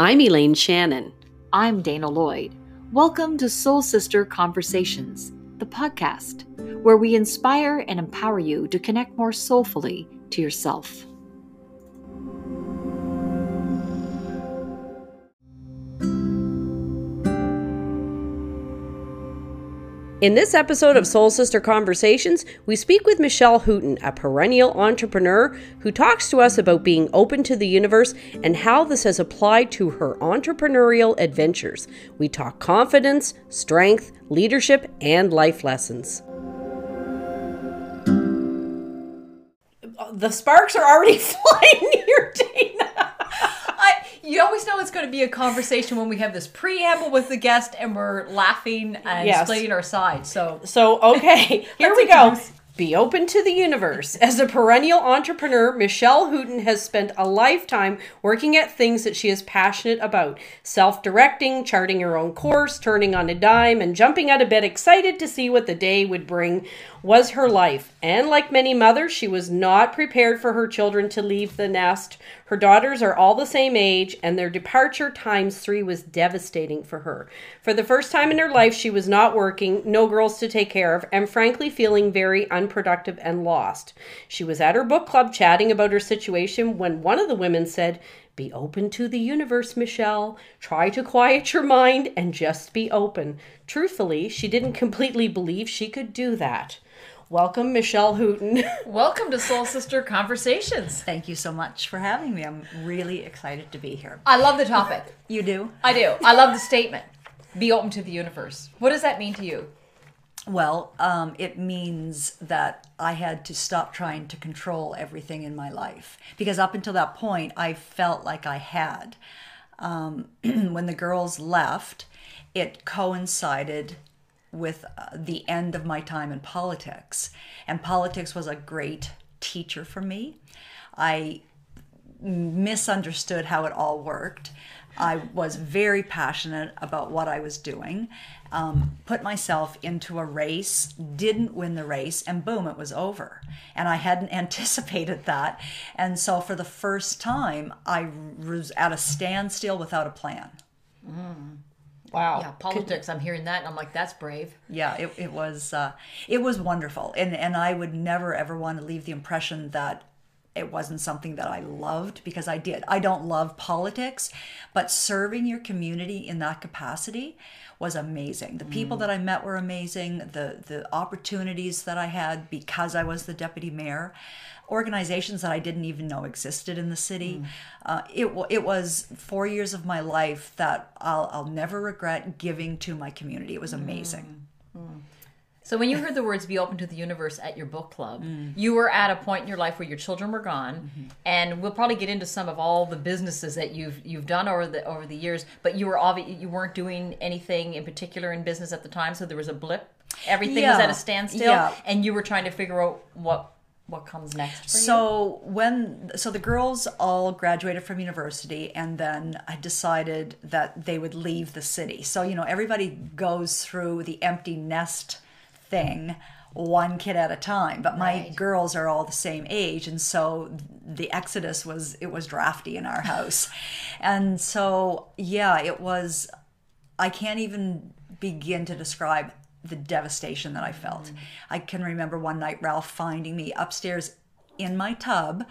I'm Elaine Shannon. I'm Dana Lloyd. Welcome to Soul Sister Conversations, the podcast where we inspire and empower you to connect more soulfully to yourself. In this episode of Soul Sister Conversations, we speak with Michelle Hooton, a perennial entrepreneur who talks to us about being open to the universe and how this has applied to her entrepreneurial adventures. We talk confidence, strength, leadership, and life lessons. The sparks are already flying here, Dana. You always know it's going to be a conversation when we have this preamble with the guest and we're laughing and Yes. explaining our sides. So So, okay, here we go. Be open to the universe. As a perennial entrepreneur, Michelle Hooton has spent a lifetime working at things that she is passionate about self directing, charting her own course, turning on a dime, and jumping out of bed excited to see what the day would bring was her life. And like many mothers, she was not prepared for her children to leave the nest. Her daughters are all the same age, and their departure times three was devastating for her. For the first time in her life, she was not working, no girls to take care of, and frankly feeling very unproductive and lost. She was at her book club chatting about her situation when one of the women said, Be open to the universe, Michelle. Try to quiet your mind and just be open. Truthfully, she didn't completely believe she could do that. Welcome, Michelle Hooton. welcome to Soul Sister Conversations. Thank you so much for having me. I'm really excited to be here. I love the topic. You do? I do. I love the statement. Be open to the universe. What does that mean to you? Well, um, it means that I had to stop trying to control everything in my life because up until that point, I felt like I had. Um, when the girls left, it coincided with uh, the end of my time in politics, and politics was a great teacher for me. I misunderstood how it all worked. I was very passionate about what I was doing, um, put myself into a race, didn't win the race, and boom, it was over. And I hadn't anticipated that. And so for the first time, I was at a standstill without a plan. Wow. Yeah, politics. I'm hearing that and I'm like, that's brave. Yeah, it, it was uh, it was wonderful, and and I would never ever want to leave the impression that it wasn't something that I loved because I did. I don't love politics, but serving your community in that capacity was amazing. The people mm. that I met were amazing. The the opportunities that I had because I was the deputy mayor, organizations that I didn't even know existed in the city. Mm. Uh, it it was four years of my life that I'll I'll never regret giving to my community. It was mm. amazing. So when you heard the words "be open to the universe" at your book club, mm. you were at a point in your life where your children were gone, mm-hmm. and we'll probably get into some of all the businesses that you've you've done over the over the years. But you were obvi- you weren't doing anything in particular in business at the time, so there was a blip. Everything was at a standstill, yeah. and you were trying to figure out what what comes next for you. So when so the girls all graduated from university and then I decided that they would leave the city. So you know everybody goes through the empty nest thing one kid at a time but my Right. girls are all the same age and so the exodus was it was drafty in our house and so yeah it was I can't even begin to describe the devastation that I felt. Mm-hmm. I can remember one night Ralph finding me upstairs in my tub.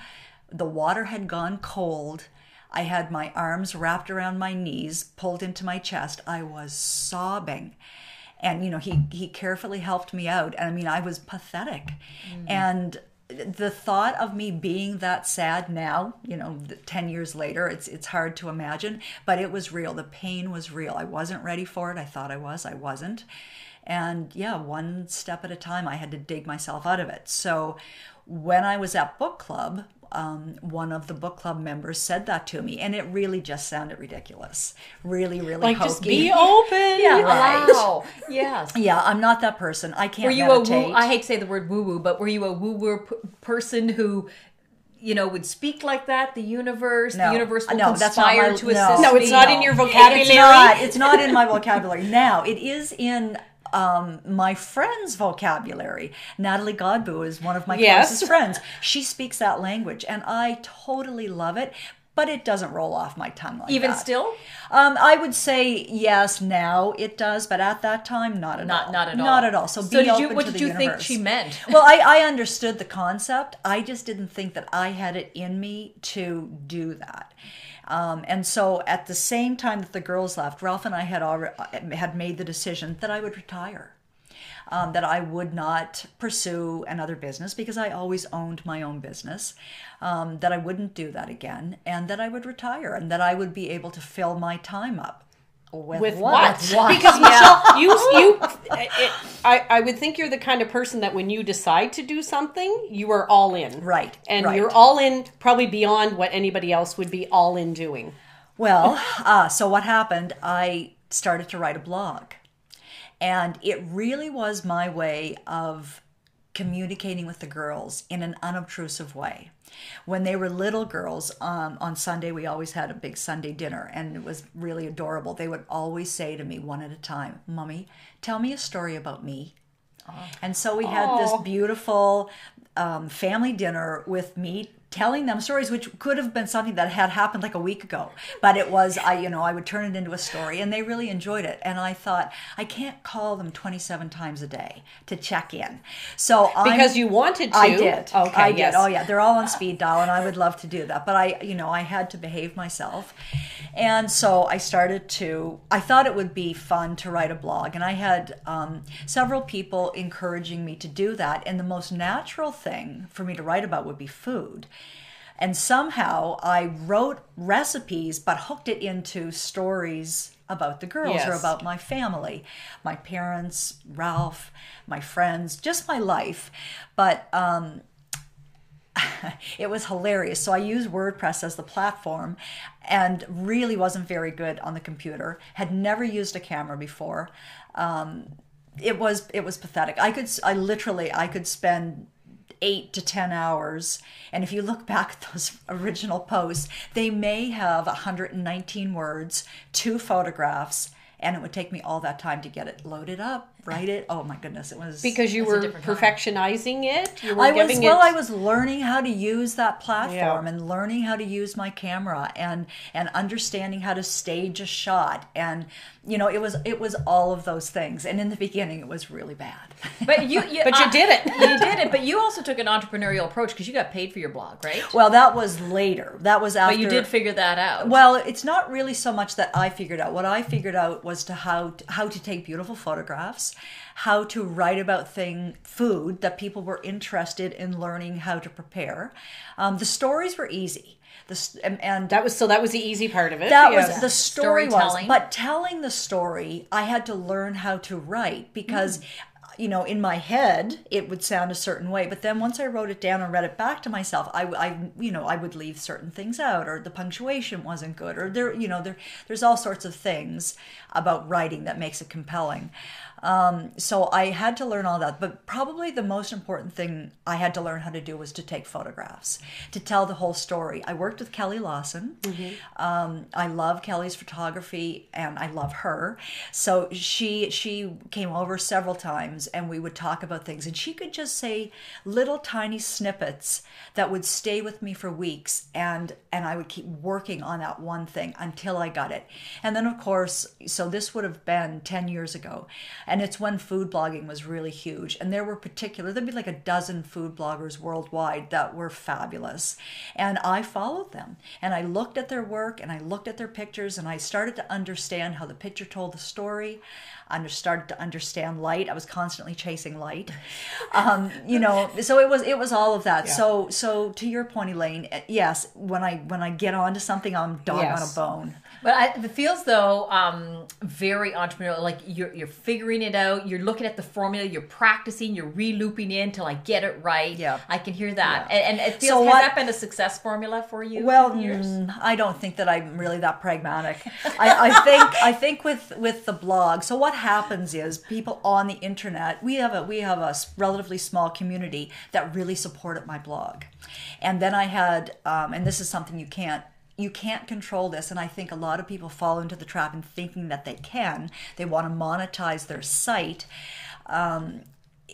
The water had gone cold. I had my arms wrapped around my knees, pulled into my chest. I was sobbing. And you know, he he carefully helped me out. And I mean, I was pathetic. Mm. And the thought of me being that sad now, you know, 10 years later, it's it's hard to imagine, but it was real. The pain was real. I wasn't ready for it. I thought I was. I wasn't. And yeah, one step at a time, I had to dig myself out of it. So when I was at book club, um, one of the book club members said that to me, and it really just sounded ridiculous. Really, really Like, hokey. just be open. Yeah, right. wow, yes. Yeah, I'm not that person. I can't Were you meditate. a woo? I hate to say the word woo woo, but were you a woo woo p- person who? You know, would speak like that. The universe, the No. universe will No, that's conspire my- to no. assist No, it's me. not in your vocabulary. It's not. It's not in my vocabulary now. It is in um, my friend's vocabulary. Natalie Godbout is one of my Yes. closest friends. She speaks that language, and I totally love it. but it doesn't roll off my tongue like Even that. still? Um, I would say yes. Now it does, but at that time, not at Not- all. not at all. Not at all. So, So did you- what did you think she meant? well, I, I understood the concept. I just didn't think that I had it in me to do that. Um, and so, at the same time that the girls left, Ralph and I had already had made the decision that I would retire um, that I would not pursue another business because I always owned my own business, um, that I wouldn't do that again, and that I would retire and that I would be able to fill my time up. With, With what? what? Because Michelle, you you, it, I I would think you're the kind of person that when you decide to do something, you are all in. Right, And right. you're all in, probably beyond what anybody else would be all in doing. Well, uh, so what happened? I started to write a blog. And it really was my way of communicating with the girls in an unobtrusive way. When they were little girls, um, on Sunday, we always had a big Sunday dinner, and it was really adorable. They would always say to me one at a time, Mummy, tell me a story about me. And so we had this beautiful um, family dinner with me telling them stories, which could have been something that had happened like a week ago. But it was, I, you know, I would turn it into a story, and they really enjoyed it. And I thought, I can't call them 27 times a day to check in. So I'm- Because you wanted to. I did. Okay, I did. yes. Oh yeah, they're all on speed dial, and I would love to do that. But I, you know, I had to behave myself, and so I started to. I thought it would be fun to write a blog, and I had um, several people encouraging me to do that. And the most natural thing for me to write about would be food. And somehow I wrote recipes, but hooked it into stories about the girls or about my family, my parents, Ralph, my friends, just my life. But um, it was hilarious. So I used WordPress as the platform and really wasn't very good on the computer. Had never used a camera before. Um, it was it was pathetic. I could I literally I could spend eight to ten hours. And if you look back at those original posts they may have 119 words two photographs and it would take me all that time to get it loaded up write it oh my goodness it was Because you were perfectionizing it. You were I was well. it. I was learning how to use that platform Yeah. and learning how to use my camera and and understanding how to stage a shot and you know it was it was all of those things and in the beginning it was really bad. But you, you But you uh, did it. you did it. But you also took an entrepreneurial approach because you got paid for your blog, right? well, that was later. That was after. but you did figure that out. Well, it's not really so much that I figured out. What I figured out was to how how to take beautiful photographs, how to write about thing food that people were interested in learning how to prepare. Um, the stories were easy. The, s- and, and that was so. That was the easy part of it. that yes. was the story was Storytelling. but telling the story i had to learn how to write because you know in my head it would sound a certain way but then once i wrote it down and read it back to myself i, I you know i would leave certain things out or the punctuation wasn't good or there you know there there's all sorts of things about writing that makes it compelling um, so I had to learn all that, but probably the most important thing I had to learn how to do was to take photographs, to tell the whole story. I worked with Kelly Lawson. Um, I love Kelly's photography, and I love her. So she she came over several times, and we would talk about things, and she could just say little tiny snippets that would stay with me for weeks, and and I would keep working on that one thing until I got it. And then of course, so this would have been ten years ago, and it's when food blogging was really huge, and there were particular there'd be like a dozen food bloggers worldwide that were fabulous, and I followed them, and I looked at their work, and I looked at their pictures, and I started to understand how the picture told the story. I started to understand light. I was constantly chasing light, um, you know. So it was it was all of that. So so to your point, Elaine, eh, yes, when I when I get onto something, I'm dog Yes. on a bone. But I, it feels though um, very entrepreneurial. Like you're you're figuring it out. You're looking at the formula. You're practicing. You're re-looping in till I get it right. Yeah. I can hear that. And, and it feels So has what- that been a success formula for you? Well, through the years? mm, I don't think that I'm really that pragmatic. I, I think I think with with the blog. So what happens is people on the internet. We have a we have a relatively small community that really supported my blog, and then I had um, and this is something you can't. You can't control this, and I think a lot of people fall into the trap in thinking that they can. They want to monetize their site. Um,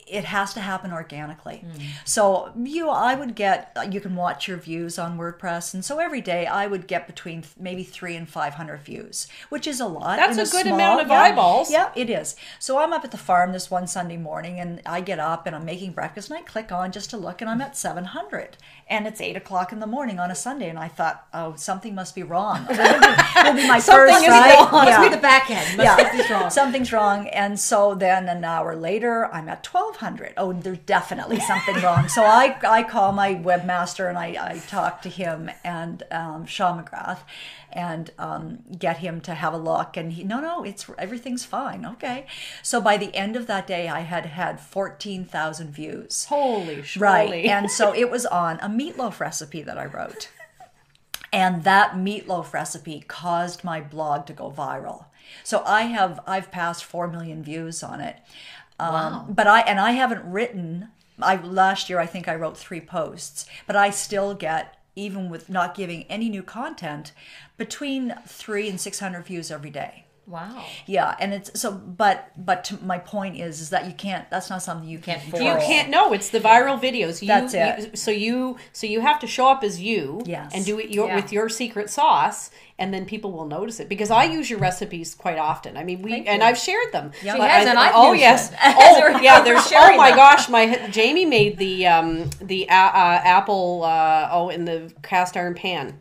it has to happen organically. So you, I would get. You can watch your views on WordPress, and so every day I would get between th- maybe three and five hundred views, which is a lot. That's in a good amount of eyeballs. Yeah, it is. So I'm up at the farm this one Sunday morning, and I get up and I'm making breakfast, and I click on just to look, and I'm at seven hundred, and it's eight o'clock in the morning on a Sunday, and I thought, oh, something must be wrong. It'll be, my Something first is right? wrong. Must Yeah Be the back end. Must something's wrong. something's wrong and so then an hour later i'm at 1200 oh there's definitely something wrong so i i call my webmaster and i i talk to him and um, sean mcgrath and um, get him to have a look and he no no it's everything's fine okay so by the end of that day i had had 14000 views Holy schmoly. Right. And so it was on a meatloaf recipe that I wrote. And that meatloaf recipe caused my blog to go viral. So I have I've passed 4 million views on it. Um, Wow. but I and I haven't written I last year I think I wrote 3 posts, but I still get even with not giving any new content between 3 and 600 views every day. Wow. Yeah, and it's so but but to, my point is is that you can't that's not something you Can't can force. You can't No, it's the viral videos. You, That's you- it. so you so you have to show up as you Yes. and do it your, Yeah. with your secret sauce, and then people will notice it. Because I use your recipes quite often. I mean, we Thank and you. I've shared them. She has, I- and I've oh used yes, them. oh yeah. There's oh my them. gosh, my Jamie made the um the uh, uh, apple uh, oh in the cast iron pan,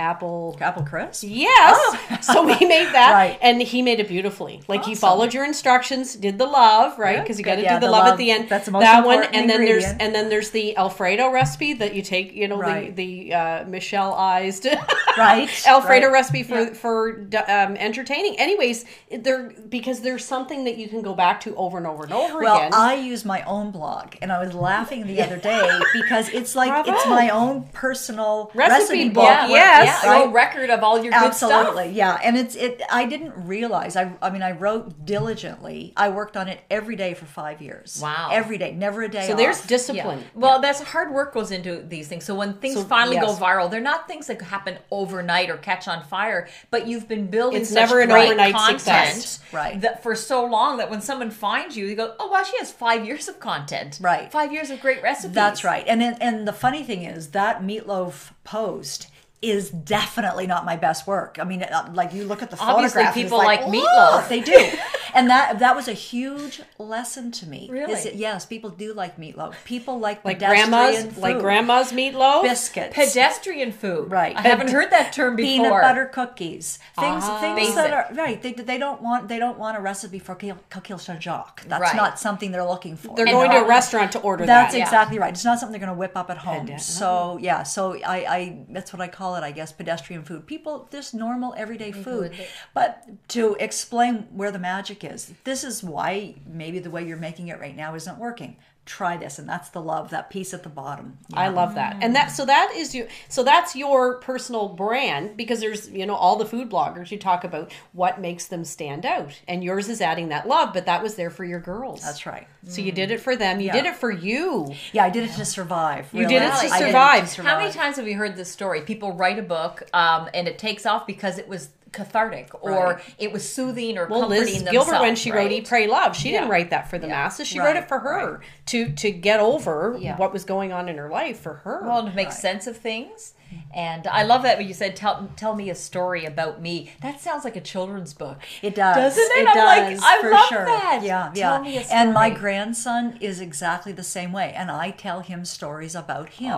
apple Apple crisp? Yes. So we made that, Right. and he made it beautifully. Like he followed your instructions, did the love, right? Because you got to Yeah, do the, the love, love, at the end. that's the most that one, and then there's and then there's the Alfredo recipe that you take, you know, Right. the the uh, Michelle eyes Right, Alfredo right. recipe for Yeah. for um, entertaining. Anyways, there because there's something that you can go back to over and over and over Well, again. I use my own blog, and I was laughing the other day because it's like Bravo. it's my own personal Recipe recipe, book. Yeah, yes, yeah, right? a record of all your good stuff. Absolutely, yeah. And it's it. I didn't realize. I. I mean, I wrote diligently. I worked on it every day for five years. Wow. Every day, never a day. so there's off. discipline. Well, that's hard work goes into these things. So when things So, finally yes. go viral, they're not things that happen overnight or catch on fire, but you've been building It's such never an great overnight content success. Right. that for so long that when someone finds you, they go, "Oh, wow, she has five years of content. Right. Five years of great recipes. That's right. And then, and the funny thing is that meatloaf post is definitely not my best work. I mean, uh, like you look at the Obviously, photograph, and it's people like "Whoa," meatloaf. They do, and that that was a huge lesson to me. Really? Is it, yes, people do like meatloaf. People like like pedestrian grandma's like food. grandma's meatloaf. biscuits. pedestrian food. Right. I haven't heard that term before. peanut butter cookies, things, Ah. things that are right. They, they don't want they don't want a recipe for coquille Saint Jacques. That's Right. not something they're looking for. They're And going to a restaurant to order That's that. Yeah. exactly right. It's not something they're going to whip up at home. Pede- So yeah, so I, I that's what I call it. I guess pedestrian food. People, just normal everyday food. But to explain where the magic is, this is why maybe the way you're making it right now isn't working. Try this, and that's the love. That piece at the bottom. I love that. And that so that is you so that's your personal brand because there's you know all the food bloggers you talk about what makes them stand out. And yours is adding that love, but that was there for your girls. That's right. So you did it for them. You Yeah. did it for you. Yeah, I did it to survive. You did it to I did survive. How many times have you heard this story? People write a book um, and it takes off because it was cathartic or Right. it was soothing or Well, comforting Liz. Gilbert, when she wrote right? "Eat, Pray, Love," she didn't write that for the Yeah. masses. She Right, wrote it for her to to get over Yeah. what was going on in her life for her. Well, to make sense of things. And I love that when you said, tell, tell me a story about me. That sounds like a children's book. It does. Doesn't it? It I'm does, like, I for love sure. that. Yeah, Tell yeah. me a And my grandson is exactly the same way, and I tell him stories about him,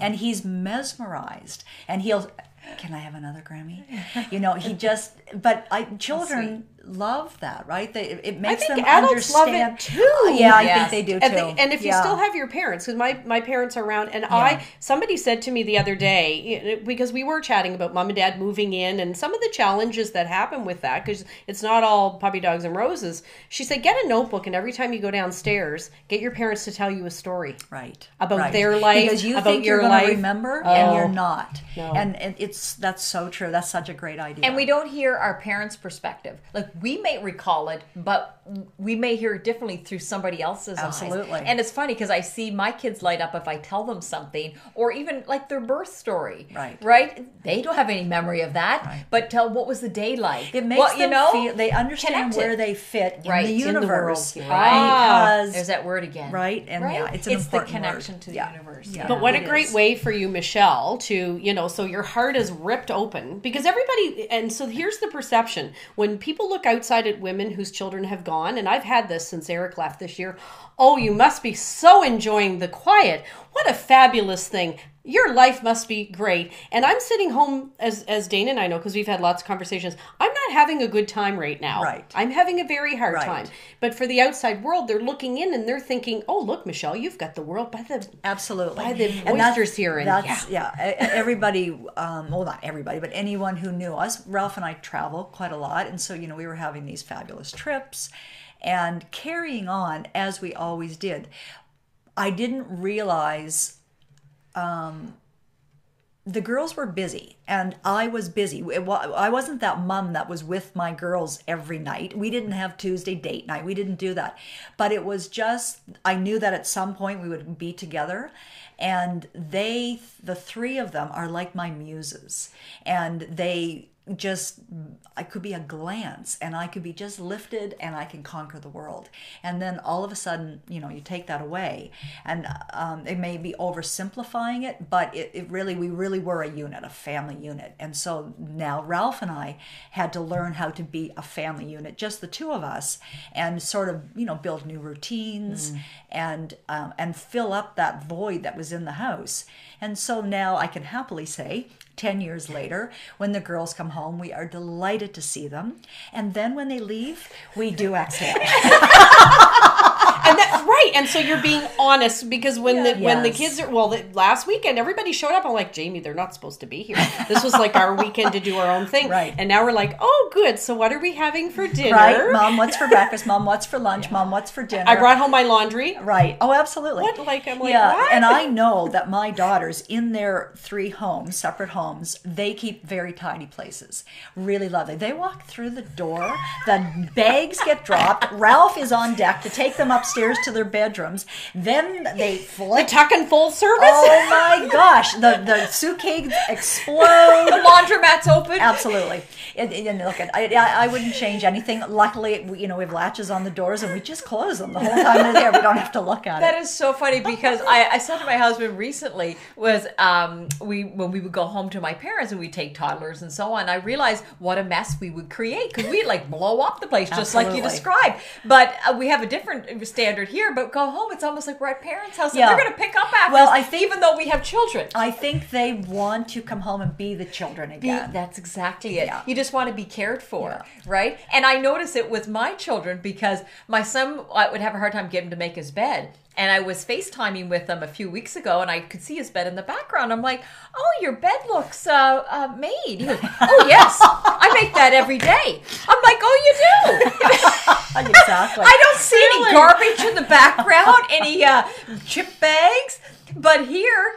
and he's mesmerized, and he'll. Can I have another Grammy? You know, he just. But I children love that, right? They, it it makes think them adults love understand. it too. Oh, yeah, I think they do too. and, the- and if you still have your parents because my, my parents are around and i somebody said to me the other day because we were chatting about mom and dad moving in and some of the challenges that happen with that because it's not all puppy dogs and roses she said get a notebook and every time you go downstairs get your parents to tell you a story right About right. their life, because you about think you're your going to life. remember Oh. and you're oh. not No. and, and it's that's so true that's such a great idea And we don't hear our parents' perspective. Like we may recall it, but we may hear it differently through somebody else's Absolutely. eyes. And it's funny because I see my kids light up if I tell them something, or even like their birth story. Right. Right. They don't have any memory of that, but tell what was the day like. It makes Well, them you know, feel they understand connect where they fit in Right, the in the universe. world. Ah, because There's that word again. Right, and right? yeah, it's an the important connection word. to the Yeah. universe. Yeah. But what a great is. way for you, Michelle, to, you know, so your heart is ripped open because everybody, and so here's the perception when people look outside at women whose children have gone, and I've had this since Eric left this year, oh, you must be so enjoying the quiet. What a fabulous thing. Your life must be great. And I'm sitting home, as, as Dana and I know, because we've had lots of conversations, I'm not having a good time right now. Right. I'm having a very hard Right. time. But for the outside world, they're looking in and they're thinking, oh, look, Michelle, you've got the world by the Absolutely. By the And oysters here and- that's, yeah. e- Everybody, um, well, not everybody, but anyone who knew us, Ralph and I travel quite a lot. And so, you know, we were having these fabulous trips and carrying on as we always did. I didn't realize Um, the girls were busy and I was busy. I wasn't that mom that was with my girls every night. We didn't have Tuesday date night. We didn't do that. But it was just, I knew that at some point we would be together. And they, the three of them, are like my muses. And they just I could be a glance and I could be just lifted and I can conquer the world. And then all of a sudden, you know, you take that away and um, it may be oversimplifying it, but it, it really, we really were a unit, a family unit. And so now Ralph and I had to learn how to be a family unit, just the two of us, and sort of, you know, build new routines and um, and fill up that void that was in the house. And so now I can happily say 10 years later, when the girls come home, we are delighted to see them. And then when they leave, we do exhale. and that right and so you're being honest because when the when the kids are well the, last weekend everybody showed up i'm like jamie they're not supposed to be here this was like our weekend to do our own thing Right. and now we're like oh good so what are we having for dinner right? Mom, what's for breakfast? Mom, what's for lunch? Mom, what's for dinner? i brought home my laundry Right. Oh, absolutely. What? Like, I'm like, yeah. what? And I know that my daughters, in their three homes, separate homes, they keep very tidy places. Really lovely. They walk through the door, the bags get dropped. Ralph is on deck to take them upstairs to their bedrooms. Then they the flick. tuck and full service Oh my gosh! The the suitcase explode. The laundromat's open. Absolutely. And, and look, I, I I wouldn't change anything. Luckily, we, you know, we have latches on the doors and we just close them the whole time they're there. We don't have to look at That it. is so funny because I, I said to my husband recently was um, we when we would go home to my parents and we'd take toddlers and so on. I realized what a mess we would create because we'd like blow up the place just like you described. But uh, we have a different standard here. But go home, it's almost like we're at parents' house Yeah. and they're going to pick up after Well, us, I think- even though we have children. I think they want to come home and be the children Be- again. That's exactly it. Yeah. You just want to be cared for, Yeah. right? And I notice it with my children because my son I would have a hard time getting him to make his bed. And I was FaceTiming with him a few weeks ago, and I could see his bed in the background. I'm like, "Oh, your bed looks uh, uh, made." He goes, "Oh yes, I make that every day." I'm like, "Oh, you do." exactly. I don't see any garbage in the background, any uh, chip bags. But here,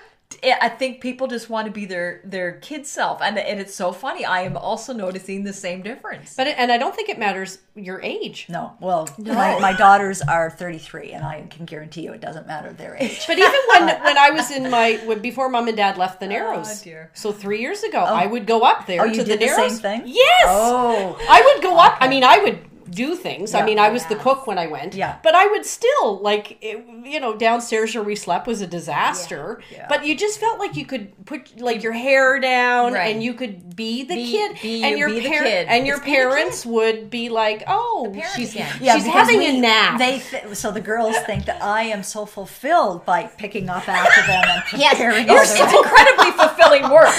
I think people just want to be their their kid self, and and it's so funny. I am also noticing the same difference. but it, and i don't think it matters your age No, well, my, my daughters are 33, and I can guarantee you it doesn't matter their age. But even when when I was in my when, before mom and dad left the oh, Narrows, Oh, so three years ago, oh. I would go up there Oh, you to the the same Narrows. thing? Yes. Oh. I would go up. I mean, I would do things. I mean, I was the cook when I went. Yeah. But I would still like it, you know downstairs where we slept was a disaster. Yeah. But you just felt like you could put like your hair down Right. and you could be the Be- kid be and you- your be the par- kid. and your It's parents would be like, "Oh, she's again. she's having we- a nap." They th- so the girls think that I am so fulfilled by picking up after them and preparing all It's, incredibly fulfilling work.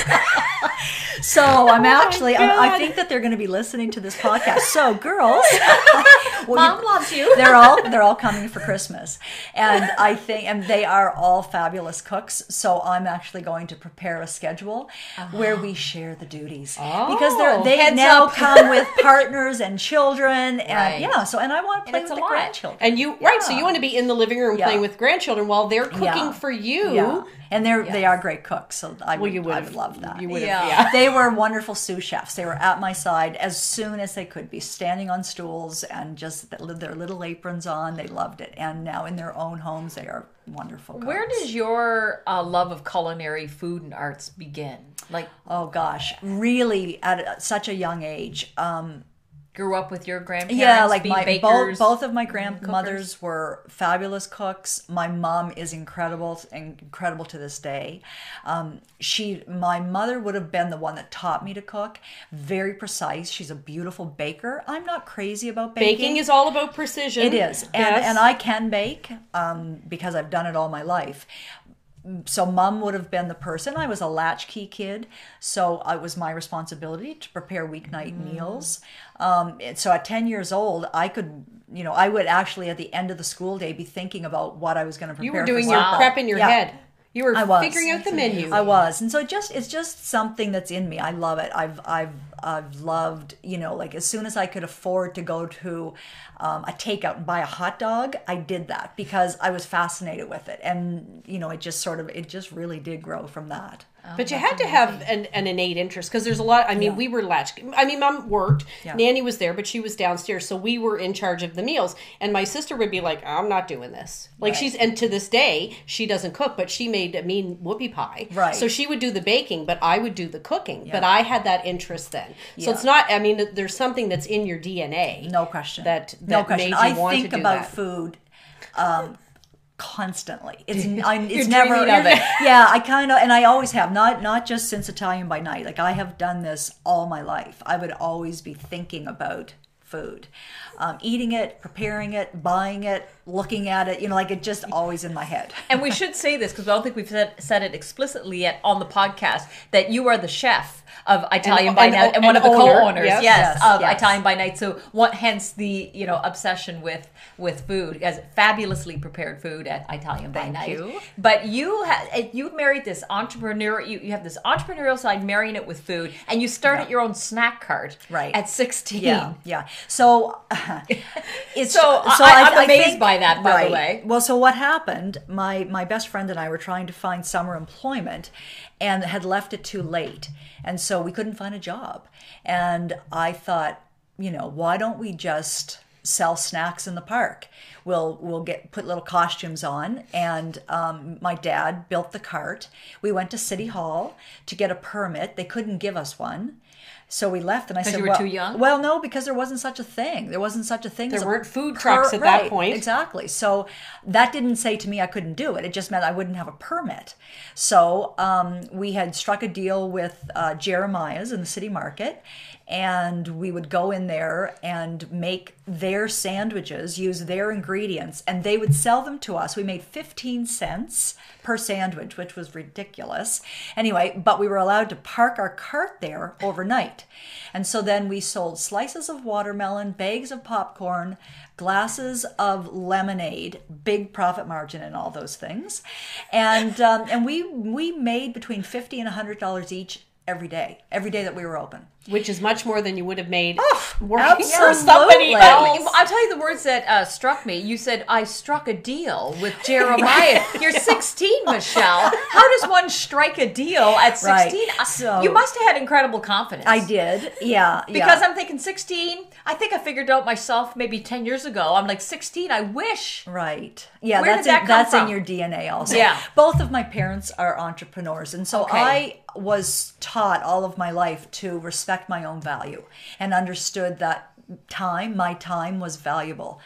So I'm oh actually, I, I think that they're going to be listening to this podcast. So girls, well, Mom you- loves you. they're all they're all coming for Christmas, and I think, and they are all fabulous cooks. So I'm actually going to prepare a schedule where we ah. share the duties because they're oh. they Heads now up. come with partners and children, and Right. yeah. So and I want to play with the lot. grandchildren. And you right, so you want to be in the living room Yeah. playing with grandchildren while they're cooking Yeah. for you. Yeah, and they're they are great cooks, so I would, you I would've- would love that. you would've- Yeah. yeah. they were wonderful sous chefs. They were at my side as soon as they could be, standing on stools and just their little aprons on. They loved it. And now in their own homes, they are wonderful. Cooks. Where does your uh, love of culinary food and arts begin? Like, oh gosh, really at such a young age. Um, grew up with your grandparents yeah like being my bakers, both, both of my grandmothers were fabulous cooks. My mom is incredible incredible to this day. Um, she my mother would have been the one that taught me to cook. Very precise. She's a beautiful baker. I'm not crazy about baking. Baking is all about precision. It is. And, Yes. and i can bake um, because i've done it all my life. So mom would have been the person. I was a latchkey kid so it was my responsibility to prepare weeknight meals um, and so at 10 years old i could you know i would actually at the end of the school day be thinking about what i was going to prepare you were for doing your supper. prep in your Yeah. head you were I was. figuring out the menu I was, and so it just it's just something that's in me. I love it. I've I've I've loved you know like as soon as I could afford to go to um, a takeout and buy a hot dog, I did that because I was fascinated with it, and you know it just sort of it just really did grow from that. But you had to have an, an innate interest because there's a lot. I mean, we were latch. I mean, mom worked. Nanny was there, but she was downstairs, so we were in charge of the meals. And my sister would be like, "I'm not doing this." Like she's and to this day she doesn't cook, but she made a mean whoopie pie. Right. So she would do the baking, but I would do the cooking. But I had that interest then. So Yeah. it's not. I mean, there's something that's in your DNA. No question. That, no that question. made I you want think about that. food um, constantly. It's I, it's never. it. Yeah, I kind of, and I always have. Not not just since Italian by night. Like I have done this all my life. I would always be thinking about food, um, eating it, preparing it, buying it, looking at it. You know, like it just always in my head. and we should say this because I don't think we've said, said it explicitly yet on the podcast that you are the chef of Italian And- by and- Night and, and one of the owner, co-owners, yes. yes, Yes, of yes. Italian by Night. So, what hence the you know obsession with with food as fabulously prepared food at Italian by Thank Night. you. But you ha- you married this entrepreneur. You, you have this entrepreneurial side, marrying it with food, and you started your own snack cart Right. at sixteen. Yeah, yeah. So it's So, I- I'm amazed by that, by the way. Well, so what happened? My my best friend and I were trying to find summer employment, and had left it too late, and so we couldn't find a job. And I thought, you know, why don't we just sell snacks in the park? We'll we'll get put little costumes on, and um, my dad built the cart. We went to City Hall to get a permit. They couldn't give us one. So we left, and I said, you were well, too young? Well, no, because there wasn't such a thing. There wasn't such a thing. There weren't food trucks at that point. Exactly. So that didn't say to me I couldn't do it. It just meant I wouldn't have a permit. So um, we had struck a deal with uh, Jeremiah's in the city market, and we would go in there and make their sandwiches, use their ingredients, and they would sell them to us. We made 15 cents per sandwich, which was ridiculous. Anyway, but we were allowed to park our cart there overnight. And so then we sold slices of watermelon, bags of popcorn, glasses of lemonade, big profit margin and all those things. And um, and we we made between 50 and 100 dollars each every day, every day that we were open. Which is much more than you would have made Oh, working for absolutely. somebody else. I'll tell you the words that uh, struck me. You said, I struck a deal with Jeremiah. You're 16, Michelle. How does one strike a deal at 16? Right. So- you must have had incredible confidence. I did, yeah, Because yeah. I'm thinking 16, I think I figured out myself maybe 10 years ago. I'm like, 16, I wish. Right. Yeah, Where that's did that in, come that's from? in your DNA also. Yeah. Both of my parents are entrepreneurs and so Okay. I was taught all of my life to respect my own value and understood that time, my time was valuable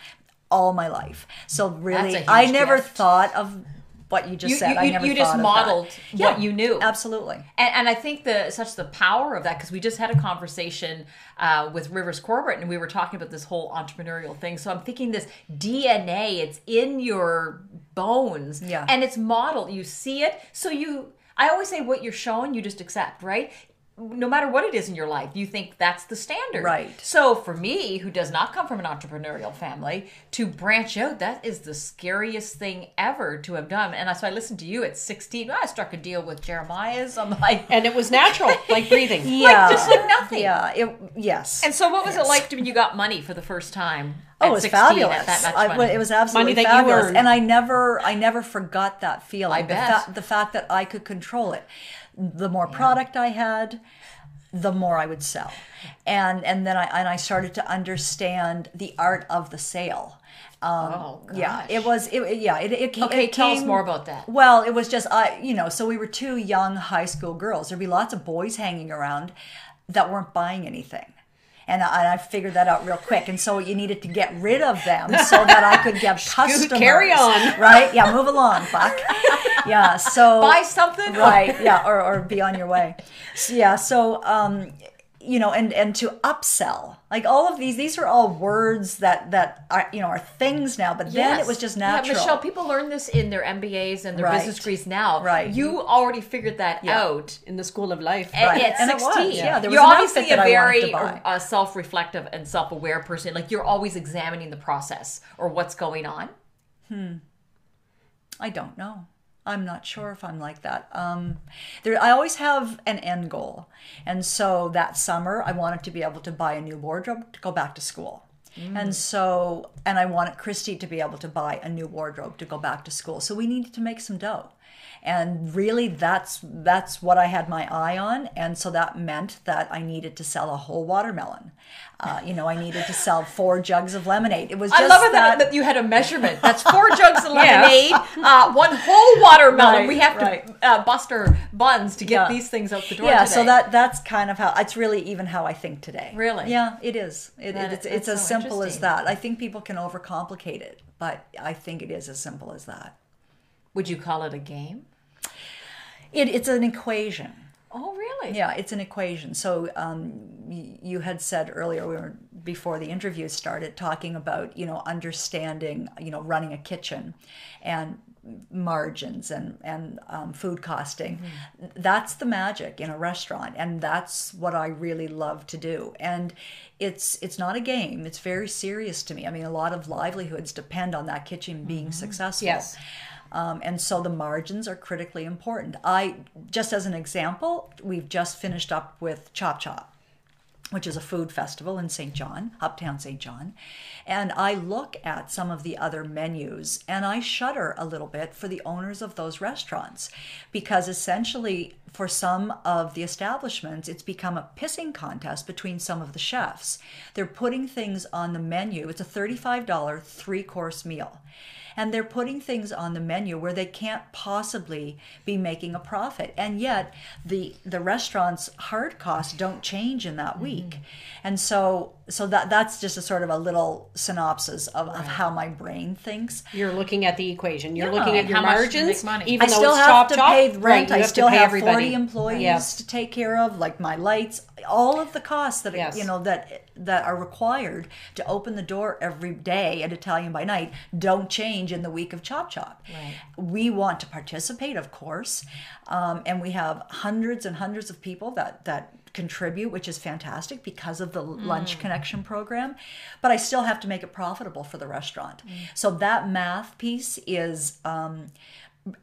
all my life. So really I never gift. thought of what you just You, said. you, I never you just modeled Yeah, what you knew. Absolutely. And, and I think the such the power of that because we just had a conversation uh, with Rivers Corbett and we were talking about this whole entrepreneurial thing. So I'm thinking this DNA, it's in your bones, Yeah. and it's modeled. You see it, so you. I always say what you're shown, you just accept, right? No matter what it is in your life, you think that's the standard. Right. So for me, who does not come from an entrepreneurial family, to branch out, that is the scariest thing ever to have done. And so I listened to you at 16. I struck a deal with Jeremiah's. I'm like, and it was natural, like breathing. Yeah. just like nothing. Yeah, it yes. And so, what was it like when you got money for the first time? Oh, it was 16 fabulous. That much I- money? it was absolutely Money that you fabulous, earned. and I never, I never forgot that feeling. I the, bet. fa- the fact that I could control it. The more product I had, the more I would sell. And and then I and I started to understand the art of the sale. Um, Oh, yeah, it was it, yeah, it, it, Okay, it tell us more about that. Well, it was just I, you know, so we were two young high school girls. There'd be lots of boys hanging around that weren't buying anything. And I, I figured that out real quick, and so you needed to get rid of them so that I could get customers. carry on. right? Yeah, move along, fuck. Yeah, so Buy something? right? Yeah, or, or be on your way. So, yeah, so um, you know, and and to upsell, like all of these, these are all words that that are you know are things now, but then it was just natural. Yeah, Michelle, people learn this in their MBAs and their Right. business degrees now. Right. You already figured that Yeah. out. in the school of life. At, Right. at And 16. was, yeah. There was you're obviously a that I wanted very uh, self-reflective and self-aware person. Like you're always examining the process or what's going on. Hmm. I don't know. I'm not sure if I'm like that. Um, there, I always have an end goal, and so that summer I wanted to be able to buy a new wardrobe to go back to school, and so and I wanted Christy to be able to buy a new wardrobe to go back to school. So we needed to make some dough, and really that's that's what I had my eye on, and so that meant that I needed to sell a whole watermelon. Uh, you know, I needed to sell four jugs of lemonade. It was just I love that, that, you had a measurement. That's four jugs of lemonade, uh, one whole watermelon. Right, we have right. to uh, bust our buns to get Yeah. these things out the door. yeah today. so that that's kind of how it's really even how i think today Really? yeah it is it, That- it's, it's as so simple as that i think people can overcomplicate it but i think it is as simple as that Would you call it a game? it, it's an equation. Oh, really? yeah it's an equation. So um, you had said earlier we were before the interview started talking about you know understanding you know running a kitchen and margins and and um, food costing. That's the magic in a restaurant and that's what i really love to do. And it's it's not a game. It's very serious to me. I mean a lot of livelihoods depend on that kitchen being successful. Yes. Um, and so the margins are critically important. I, just as an example, we've just finished up with Chop Chop, which is a food festival in St. John, Uptown St. John. And I look at some of the other menus and I shudder a little bit for the owners of those restaurants because essentially, for some of the establishments, it's become a pissing contest between some of the chefs. They're putting things on the menu. It's a $35 three course meal and they're putting things on the menu where they can't possibly be making a profit and yet the the restaurant's hard costs don't change in that week mm-hmm. and so so that that's just a sort of a little synopsis of, of how my brain thinks You're looking at the equation. You're Yeah. looking at your how much to margins. money. Even I though still it's have chop to chop, pay the right, rent. I have still have everybody. 40 employees to take care of, like my lights, all of the costs that Yes. you know that that are required to open the door every day at Italian by Night don't change in the week of Chop Chop. Right. We want to participate, of course, um, and we have hundreds and hundreds of people that that contribute, which is fantastic because of the mm. lunch connection program. But I still have to make it profitable for the restaurant. Mm. So that math piece is. Um,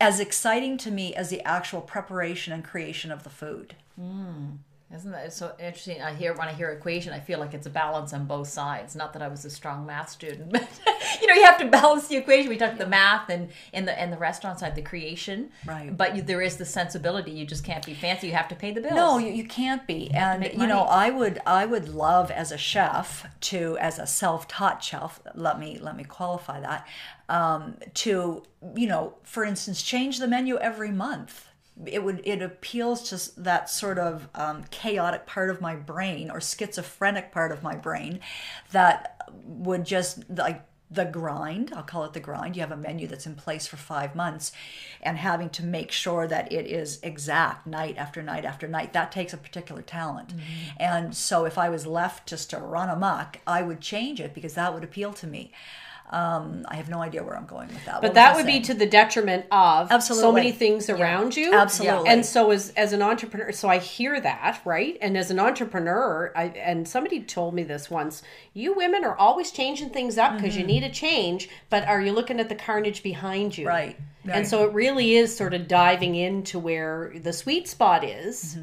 as exciting to me as the actual preparation and creation of the food. Mm. Isn't that so interesting? I hear when I hear equation, I feel like it's a balance on both sides. Not that I was a strong math student, but you know, you have to balance the equation. We talked the math and in the and the restaurant side, the creation. Right. But you, there is the sensibility. You just can't be fancy. You have to pay the bills. No, you, you can't be. And you know. I would I would love as a chef to as a self-taught chef, let me let me qualify that, um, to, you know, for instance, change the menu every month. It would it appeals to that sort of um, chaotic part of my brain or schizophrenic part of my brain that would just like the grind i'll call it the grind you have a menu that's in place for five months and having to make sure that it is exact night after night after night that takes a particular talent. And so if i was left just to run amok i would change it because that would appeal to me um, i have no idea where i'm going with that But that would be to the detriment of so many things around you. Absolutely. And so as as an entrepreneur, so I hear that, right? And as an entrepreneur, I and somebody told me this once, you women are always changing things up because you need a change, but are you looking at the carnage behind you? Right, And so it really is sort of diving into where the sweet spot is.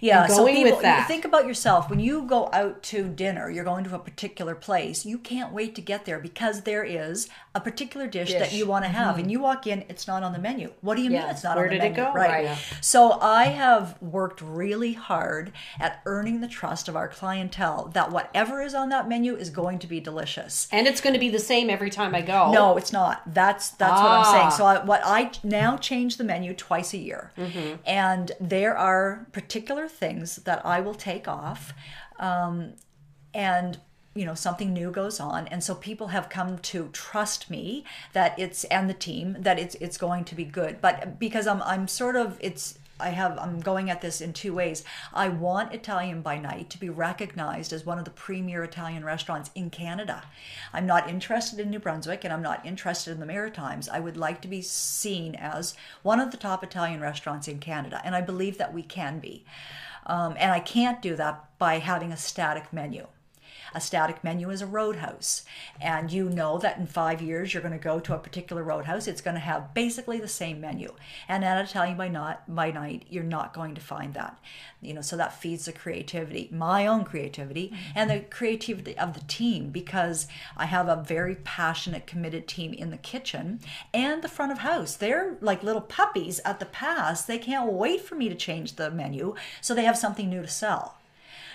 Yeah, and so people, with that. Think about yourself. When you go out to dinner, you're going to a particular place. You can't wait to get there because there is a particular dish, that you want to have, and you walk in, it's not on the menu. What do you Yeah. mean it's not Where on the did it menu? go? Right. Right. Yeah. So I have worked really hard at earning the trust of our clientele that whatever is on that menu is going to be delicious. and it's going to be the same every time I go. No, it's not. That's that's what I'm saying. Ah. So I, what I now change the menu twice a year, and there are particular things that I will take off, um, and you know something new goes on, and so people have come to trust me that it's and the team that it's it's going to be good. But because I'm I'm sort of it's I have I'm going at this in two ways. I want Italian by Night to be recognized as one of the premier Italian restaurants in Canada. I'm not interested in New Brunswick and I'm not interested in the Maritimes. I would like to be seen as one of the top Italian restaurants in Canada, and I believe that we can be. Um, and I can't do that by having a static menu. A static menu is a roadhouse. And you know that in five years you're going to go to a particular roadhouse. It's going to have basically the same menu. And at Italian by, not, by Night, you're not going to find that. You know, so that feeds the creativity, my own creativity, and the creativity of the team because I have a very passionate, committed team in the kitchen and the front of house. They're like little puppies at the pass. They can't wait for me to change the menu so they have something new to sell.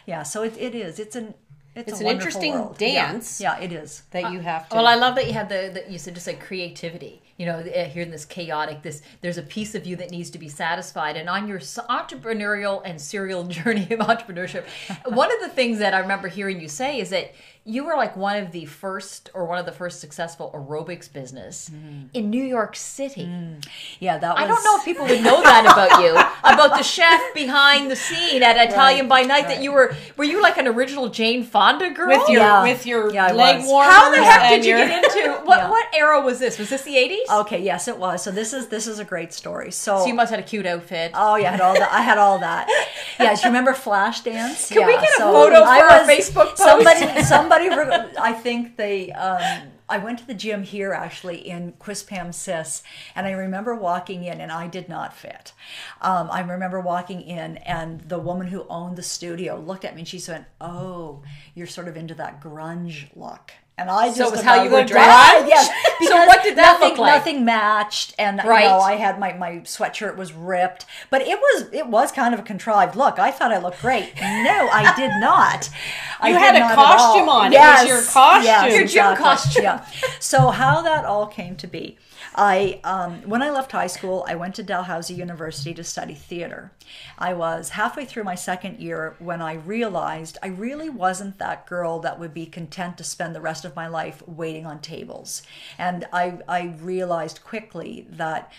Yeah, so it, it is. It's an it's, It's a an interesting world. Dance. Yeah, it is. that you have to. Well, I love that you had the, the you said just like creativity. You know, uh, here in this chaotic, this there's a piece of you that needs to be satisfied, and on your entrepreneurial and serial journey of entrepreneurship, one of the things that I remember hearing you say is that you were like one of the first or one of the first successful aerobics business mm. in New York City. Mm. Yeah, that was I don't know if people would know that about you, about the chef behind the scene at Italian by Night. That you were were you like an original Jane Fonda girl? with your Yeah. with your Yeah, leg warmers. How the heck did you your- get into what? Yeah. What era was this? Was this the eighties? Okay, yes, it was. So this is this is a great story. So, So you must have had a cute outfit. Oh yeah, I had all that. I had all that. Yes, you remember Flashdance? Can yeah, we get a so photo for I our Facebook post? Somebody, somebody. Re- I think they. Um, I went to the gym here actually in Quispamsis, and I remember walking in, and I did not fit. Um, I remember walking in, and the woman who owned the studio looked at me, and she said, "Oh, you're sort of into that grunge look." And I just So it was how you were dressed? Yes. So what did that nothing, look like? Nothing matched, and Right. you know, I had my my sweatshirt was ripped, but it was it was kind of a contrived look. I thought I looked great. No, I did not. I You had a costume on. It was your costume. Your gym costume. Yeah. So how that all came to be. I um, when I left high school, I went to Dalhousie University to study theater. I was halfway through my second year when I realized I really wasn't that girl that would be content to spend the rest of my life waiting on tables, and I I realized quickly that.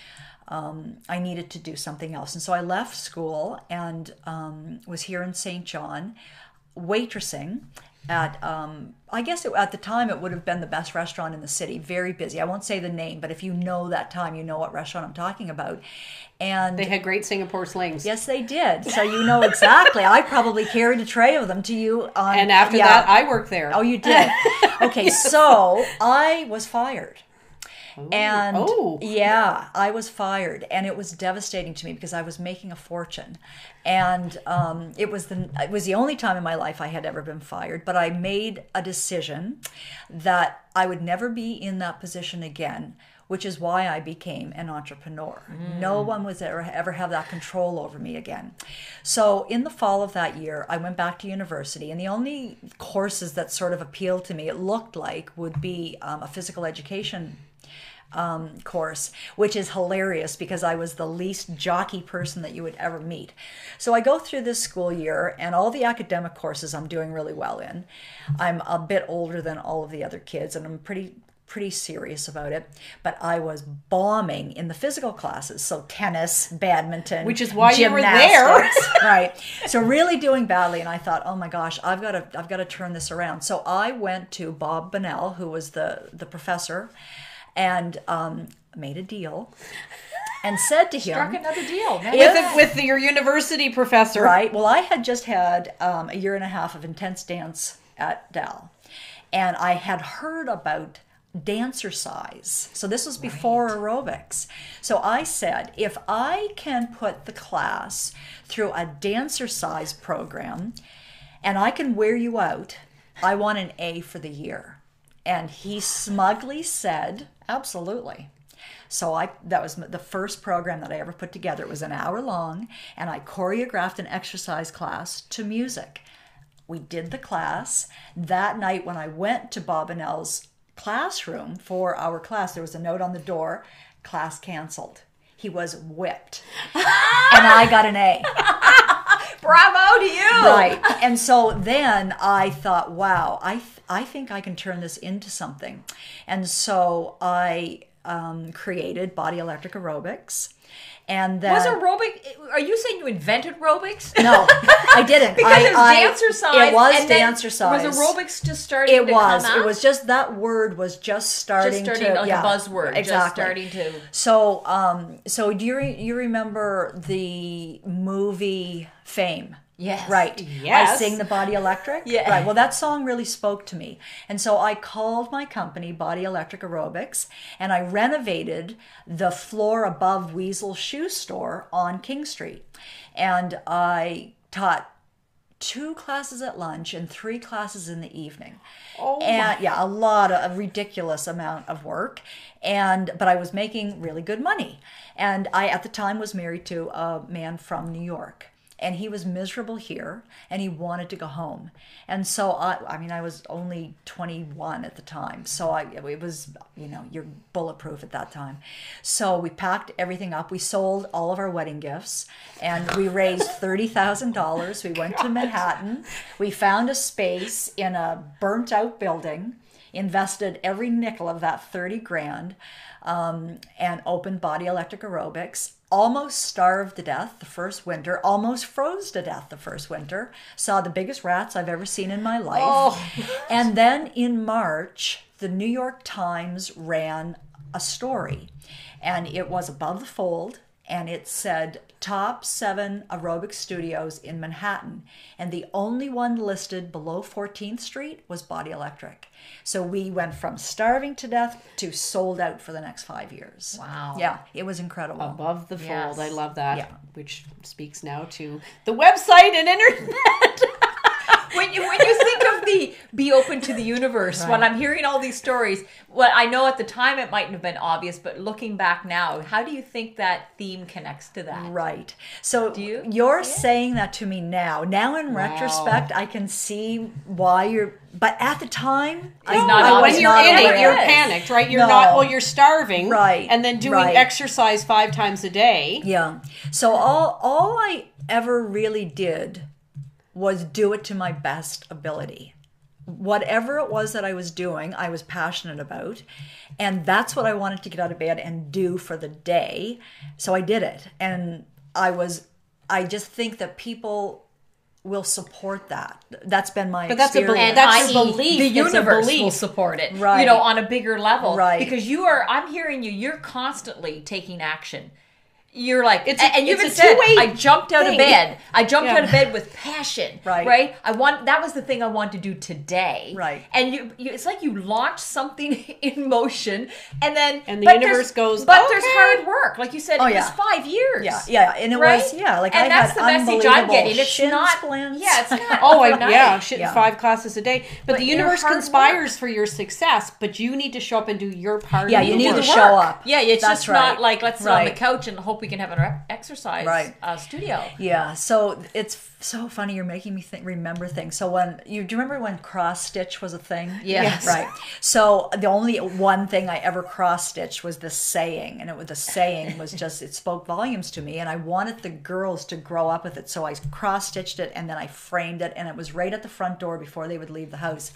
Um, I needed to do something else. And so I left school and um, was here in Saint John waitressing at um, I guess it, at the time it would have been the best restaurant in the city. Very busy. I won't say the name, but if you know that time, you know what restaurant I'm talking about. And They had great Singapore slings. yes, they did. So you know exactly. I probably carried a tray of them to you. On, And after yeah. that, I worked there. oh, you did. Okay, so I was fired. And Oh. yeah, I was fired, and it was devastating to me because I was making a fortune, and um, it was the it was the only time in my life I had ever been fired. But I made a decision that I would never be in that position again, which is why I became an entrepreneur. No one was ever ever have that control over me again. So in the fall of that year, I went back to university, and the only courses that sort of appealed to me, it looked like, would be um, a physical education um, course, which is hilarious because I was the least jockey person that you would ever meet. So I go through this school year, and all the academic courses I'm doing really well in. I'm a bit older than all of the other kids, and I'm pretty pretty serious about it but i was bombing in the physical classes so tennis badminton Which is why you were there. right so really doing badly and i thought oh my gosh i've got to i've got to turn this around so i went to bob Bonnell, who was the the professor and um, made a deal and said to him Struck another deal. man. with, the, with your university professor. Right. Well, I had just had um, a year and a half of intense dance at Dal, and I had heard about dancercise. So this was before aerobics. So I said, if I can put the class through a dancercise program and I can wear you out, I want an A for the year. And he smugly said, absolutely. So I that was the first program that I ever put together. It was an hour long and I choreographed an exercise class to music. We did the class. That night when I went to Bob Bonnell's classroom for our class, there was a note on the door, class canceled. He was whipped. and I got an A. Bravo to you! Right. And so then I thought, wow, I, th- I think I can turn this into something. And so I um, created Body Electric Aerobics. And then, Was aerobic? Are you saying you invented aerobics? no, I didn't. because I, there's I- dancercise. It was then dancercise. Was aerobics just starting It to was. come out? It was just that word was just starting, just starting to like yeah, a buzzword. Exactly. Just starting to. So, um, so do you re- you remember the movie Fame? Yes. Right. Yes. I sing the Body Electric. Yeah. Right. Well, that song really spoke to me, and so I called my company Body Electric Aerobics, and I renovated the floor above Weasel Shoe Store on King Street, and I taught two classes at lunch and three classes in the evening. Oh and yeah, a lot of a ridiculous amount of work. And but I was making really good money. And I at the time was married to a man from New York. And he was miserable here and he wanted to go home. And so I I mean I was only 21 at the time. So I it was you know, you're bulletproof at that time. So we packed everything up. We sold all of our wedding gifts and we raised $30,000. We went to Manhattan. We found a space in a burnt out building, invested every nickel of that 30 grand, um, and opened Body Electric Aerobics. Almost starved to death the first winter, almost froze to death the first winter. Saw the biggest rats I've ever seen in my life. Oh. And then in March, the New York Times ran a story, and it was above the fold and it said top seven aerobic studios in Manhattan. And the only one listed below 14th Street was Body Electric. So we went from starving to death to sold out for the next five years. Wow. Yeah, it was incredible. Above the fold. Yes. I love that. Yeah. Which speaks now to the website and internet. when you when you think of the be open to the universe, when I'm hearing all these stories, well, I know at the time it mightn't have been obvious, but looking back now, how do you think that theme connects to that? Right. So you you're saying that to me now. Now in retrospect, I can see why you're. But at the time, I, not I was when you're not in it, you're panicked, right? You're No. not. Well, you're starving, Right, And then doing right. exercise five times a day. Yeah. So all all I ever really did was do it to my best ability. Whatever it was that I was doing, I was passionate about, and that's what I wanted to get out of bed and do for the day. So I did it, and I was. I just think that people will support that. That's been my But that's a bel- that's a i.e., belief. The universe belief. will support it, Right. You know, on a bigger level, Right. Because you are, I'm hearing you. You're constantly taking action. You're like, It's a- and you it's even a said, two-way I jumped out thing. of bed. I jumped Yeah. out of bed with passion, Right. Right. I want that was the thing I wanted to do today, Right. And you, you it's like you launch something in motion, and then And the universe goes, but there's hard work, like you said. Oh, it was yeah. five years, Yeah, yeah, and it right? was yeah, like and I that's had the message I'm getting. It's not, splints. yeah, it's not. Oh, I, yeah, shit, Yeah. five classes a day. But, But the universe conspires for your success, but you need to show up and do your part. Yeah, you need to show up. Yeah, it's That's just right. not like let's sit on the couch and hope we can have an exercise Right. uh, studio. Yeah, so it's so funny. You're making me think, remember things. So when you do you remember when cross stitch was a thing? Yes. right. So the only one thing I ever cross stitched was the saying, and it was the saying was just it spoke volumes to me, and I wanted the girls to grow up with it. So I cross stitched it, and then I framed it, and it was right at the front door before they would leave the house,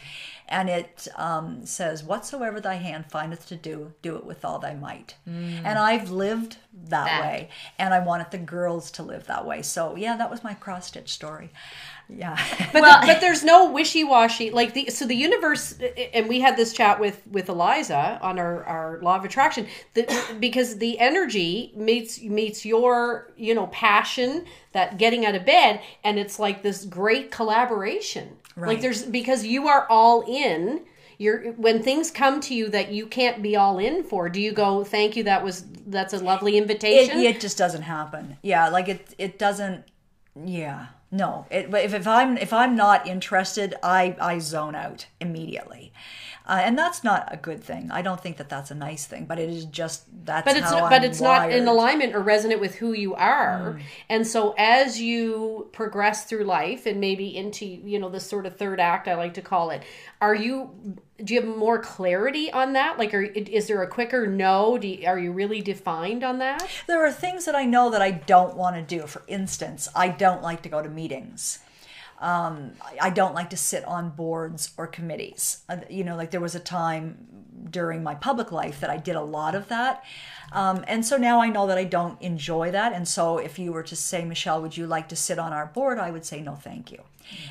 and it um, says, "Whatsoever thy hand findeth to do, do it with all thy might." And I've lived that, That. way, and I wanted the girls to live that way. So yeah, that was my cross stitch story. Yeah. But, Well- the, but there's no wishy washy. Like the so the universe, and we had this chat with with Eliza on our our law of attraction. That because the energy meets meets your you know passion that getting out of bed, and it's like this great collaboration. Like there's because you are all in. you're when things come to you that you can't be all in for do you go thank you that was that's a lovely it, invitation it just doesn't happen yeah like it it doesn't yeah no. It, if, if i'm if i'm not interested i i zone out immediately. Uh, and that's not a good thing. I don't think that that's a nice thing but it is just that's but it's how but I'm it's not in alignment or resonant with who you are. And so as you progress through life and maybe into you know this sort of third act i like to call it are you do you have more clarity on that like are, is there a quicker no you, are you really defined on that There are things that I know that I don't want to do. For instance, I don't like to go to meetings. Um, I- don't like to sit on boards or committees. Uh, You know, like there was a time during my public life that I did a lot of that. Um, and so now I know that I don't enjoy that. And so if you were to say, Michelle, would you like to sit on our board? I would say, no, thank you.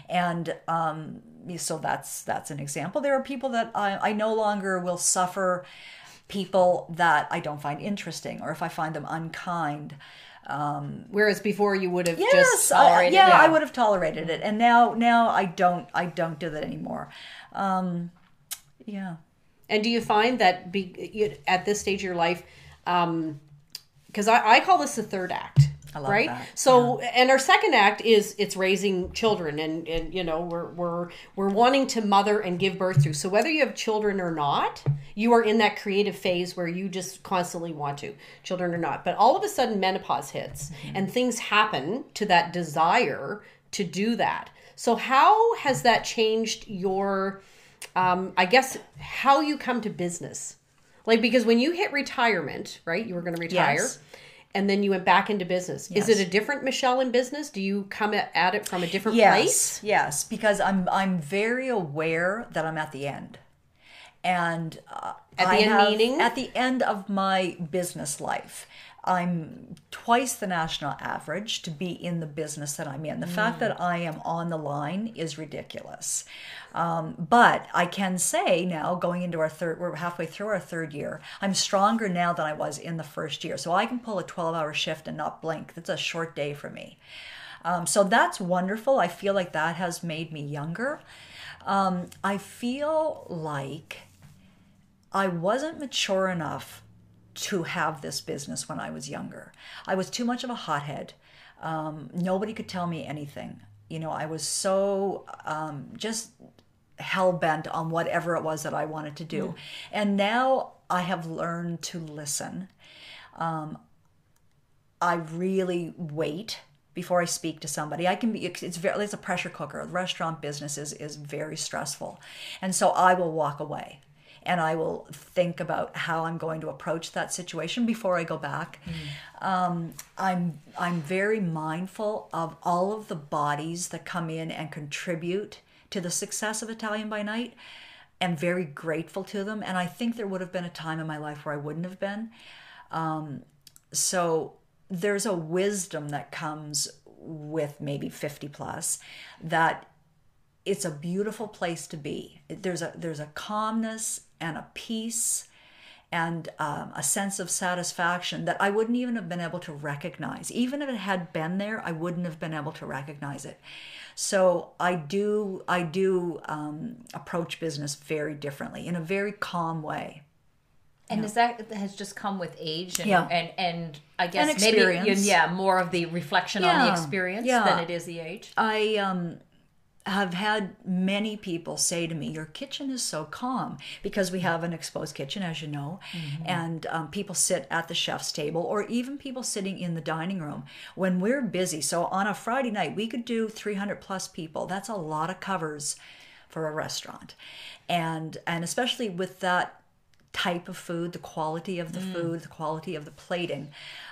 And um, so that's that's an example. There are people that I, I no longer will suffer people that I don't find interesting or if I find them unkind. Whereas before you would have Yes, just I- yeah, it. I would have tolerated it, and now now I don't I don't do that anymore. Um, yeah. And do you find that be, you, at this stage of your life, because I, I call this the third act, love right? that, So, and our second act is it's raising children, and and you know we're we're we're wanting to mother and give birth to. So whether you have children or not, you are in that creative phase where you just constantly want to, children or not. But all of a sudden, menopause hits, and things happen to that desire to do that. So how has that changed your? um, I guess how you come to business. Like because when you hit retirement, right? You were going to retire, Yes. And then you went back into business. Is it a different Michelle in business? Do you come at, it from a different Yes, place? yes, because I'm I'm very aware that I'm at the end, and uh, At the I end have- meaning? at the end of my business life. I'm twice the national average to be in the business that I'm in. The fact Mm. that I am on the line is ridiculous. Um, but I can say now, going into our third, we're halfway through our third year, I'm stronger now than I was in the first year. So I can pull a 12 hour shift and not blink. That's a short day for me. Um, so that's wonderful. I feel like that has made me younger. Um, I feel like I wasn't mature enough to have this business when I was younger. I was too much of a hothead. Um, nobody could tell me anything. You know, I was so um, just hell bent on whatever it was that I wanted to do. And now I have learned to listen. I really wait before I speak to somebody. I can be it's very it's a pressure cooker. The restaurant business is is very stressful. And so I will walk away and I will think about how I'm going to approach that situation before I go back. Um, I'm I'm very mindful of all of the bodies that come in and contribute to the success of Italian by Night. and very grateful to them. And I think there would have been a time in my life where I wouldn't have been. Um, so there's a wisdom that comes with maybe 50 plus that it's a beautiful place to be. There's a there's a calmness and a peace and um, a sense of satisfaction that I wouldn't even have been able to recognize. Even if it had been there, I wouldn't have been able to recognize it. So I do I do um, approach business very differently in a very calm way. And is that has just come with age and Yeah. and, and I guess And maybe experience. yeah more of the reflection on the experience Yeah. than it is the age. I um, have had many people say to me, Your kitchen is so calm because we have an exposed kitchen, as you know, and um, people sit at the chef's table or even people sitting in the dining room when we're busy. So on a Friday night, we could do 300 plus people. That's a lot of covers for a restaurant. And, and especially with that type of food, the quality of the food, the quality of the plating.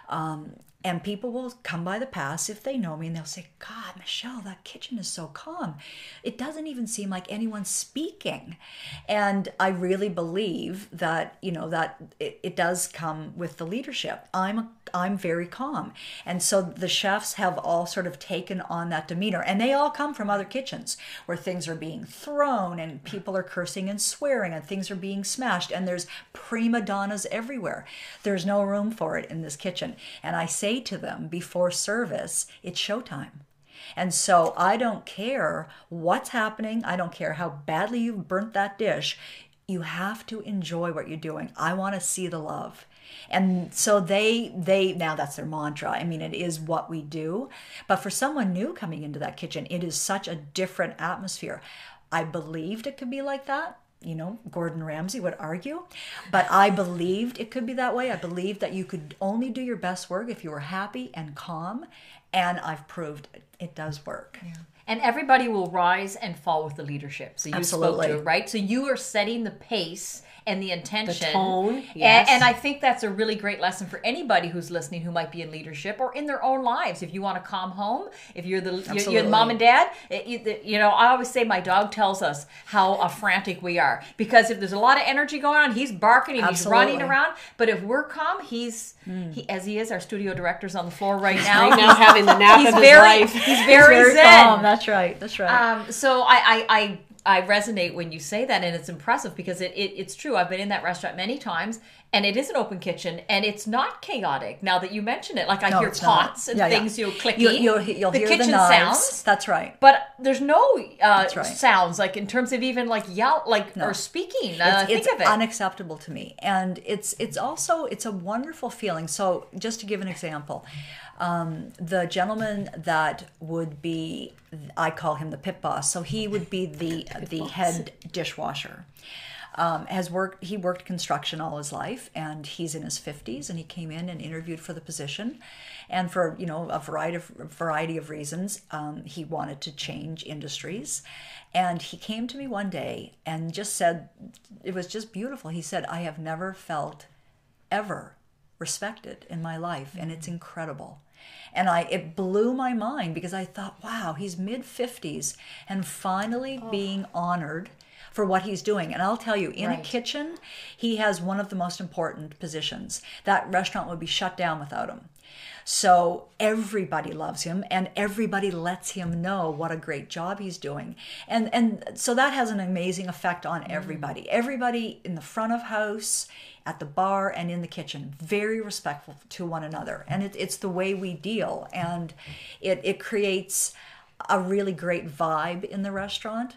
Um, and people will come by the pass if they know me and they'll say, God, Michelle, that kitchen is so calm. It doesn't even seem like anyone's speaking. And I really believe that, you know, that it, it does come with the leadership. I'm a, I'm very calm. And so the chefs have all sort of taken on that demeanor. And they all come from other kitchens where things are being thrown and people are cursing and swearing and things are being smashed. And there's prima donnas everywhere. There's no room for it in this kitchen. And I say to them before service, it's showtime. And so I don't care what's happening. I don't care how badly you've burnt that dish. You have to enjoy what you're doing. I want to see the love. And so they they now that's their mantra. I mean it is what we do. But for someone new coming into that kitchen, it is such a different atmosphere. I believed it could be like that you know, Gordon Ramsay would argue. But I believed it could be that way. I believed that you could only do your best work if you were happy and calm. And I've proved it, it does work. Yeah. And everybody will rise and fall with the leadership. So you Absolutely. spoke to, right? So you are setting the pace and the intention. The tone, And- yes. And, I think that's a really great lesson for anybody who's listening who might be in leadership or in their own lives. If you want to calm home, if you're the you're, you're mom and dad, you, the- you know, I always say my dog tells us how uh, frantic we are because if there's a lot of energy going on, he's barking and he's running around. But if we're calm, he's he as he is. Our studio director's on the floor right now. Right now having the nap he's of his very life. he's very, Very zen. calm. That's right. That's right. Um, so I, I, I, I resonate when you say that, and it's impressive because it, it, it's true. I've been in that restaurant many times, and it is an open kitchen, and it's not chaotic. Now that you mention it, like I No, hear it's not. pots and Yeah, yeah. things, you know, clicking. You'll, you'll, you'll the hear kitchen the knives. sounds, That's right. but there's no uh, right. sounds like in terms of even like yell, like or speaking. Uh, it's, think it's of it. unacceptable to me and it's it's also it's a wonderful feeling so just to give an example um, the gentleman that would be i call him the pit boss. So he would be the the head dishwasher. Um, has worked he worked construction all his life and he's in his 50s and he came in and interviewed for the position. And for you know a variety of variety of reasons um, he wanted to change industries. And he came to me one day and just said it was just beautiful. He said i have never felt ever respected in my life and it's incredible and i it blew my mind because i thought wow he's mid 50s and finally oh. being honored for what he's doing. And i'll tell you in a kitchen he has one of the most important positions. That restaurant would be shut down without him. So everybody loves him and everybody lets him know what a great job he's doing. And and so that has an amazing effect on mm. everybody. Everybody in the front of house, at the bar and in the kitchen, very respectful to one another. And it, it's the way we deal and it, it creates a really great vibe in the restaurant.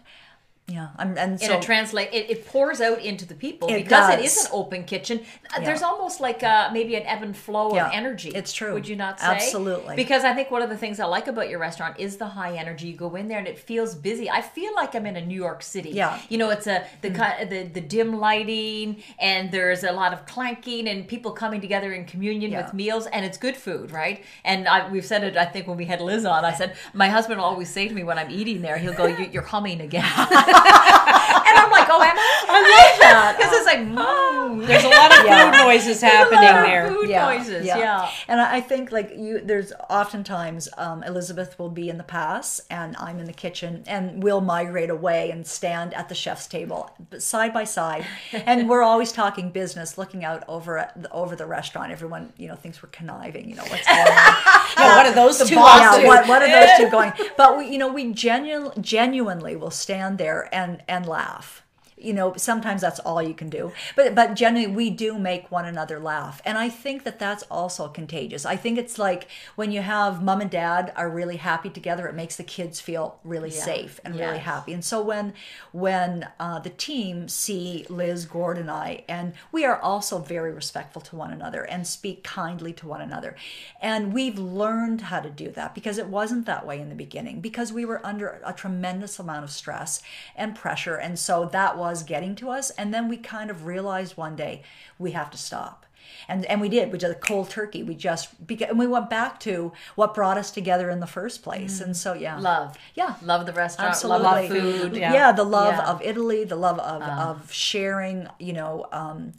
Yeah. I'm, and and so it translate it, it pours out into the people It because it does. is an open kitchen Uh, there's almost like uh maybe an ebb and flow Yeah, of energy it's true. would you not say Absolutely. because i think one of the things i like about your restaurant is the high energy you go in there and it feels busy i feel like i'm in a new york city Yeah. Mm. you know it's a the ki the, the dim lighting and there's a lot of clanking and people coming together in communion Yeah. with meals and it's good food right and I, we've said it i think when we had liz on i said my husband will always say to me when i'm eating there he'll go you're humming again and I'm like, oh, am I? I love that because it's like, mm, There's a lot of Yeah. food noises there's a happening lot of there. Food noises, yeah. And I I think like you, there's oftentimes um, Elizabeth will be in the pass and I'm in the kitchen, and we'll migrate away and stand at the chef's table side by side, and we're always talking business, looking out over at the, over the restaurant. Everyone, you know, thinks we're conniving. You know what's going on. Yeah, what are those two boss, yeah, what, what are those two going? But we, you know, we genu- genuinely will stand there and and laugh. You know, sometimes that's all you can do, but but generally we do make one another laugh, and I think that that's also contagious. I think it's like when you have mom and dad are really happy together, it makes the kids feel really safe and really happy. And so when when uh, the team see Liz, Gord, and I, and we are also very respectful to one another and speak kindly to one another, and we've learned how to do that because it wasn't that way in the beginning because we were under a tremendous amount of stress and pressure, and so that was getting to us. And then we kind of realized one day we have to stop. And, and we did. We did a cold turkey. We just and we went back to what brought us together in the first place. And so yeah, Love, yeah, love the restaurant, Absolutely. love the food. Yeah. yeah. the love Yeah. of Italy, the love of, of sharing, you know, um,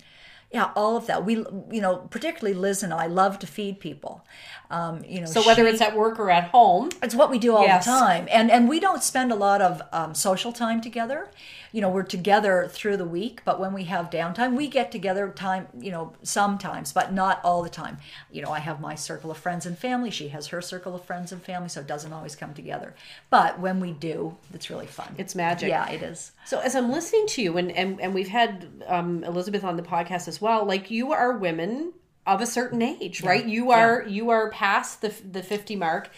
yeah, all of that. We, you know, particularly Liz and I love to feed people. Um, you know, So whether she- it's at work or at home, it's what we do all Yes. the time, and and we don't spend a lot of um, social time together. You know, we're together through the week, but when we have downtime, we get together time. You know, sometimes, but not all the time. You know, I have my circle of friends and family. She has her circle of friends and family, so it doesn't always come together. But when we do, it's really fun. It's magic. Yeah, it is. So as I'm listening to you, and and, and we've had um, Elizabeth on the podcast as well. Like you are women of a certain age, right? You are you are past the the 50 mark,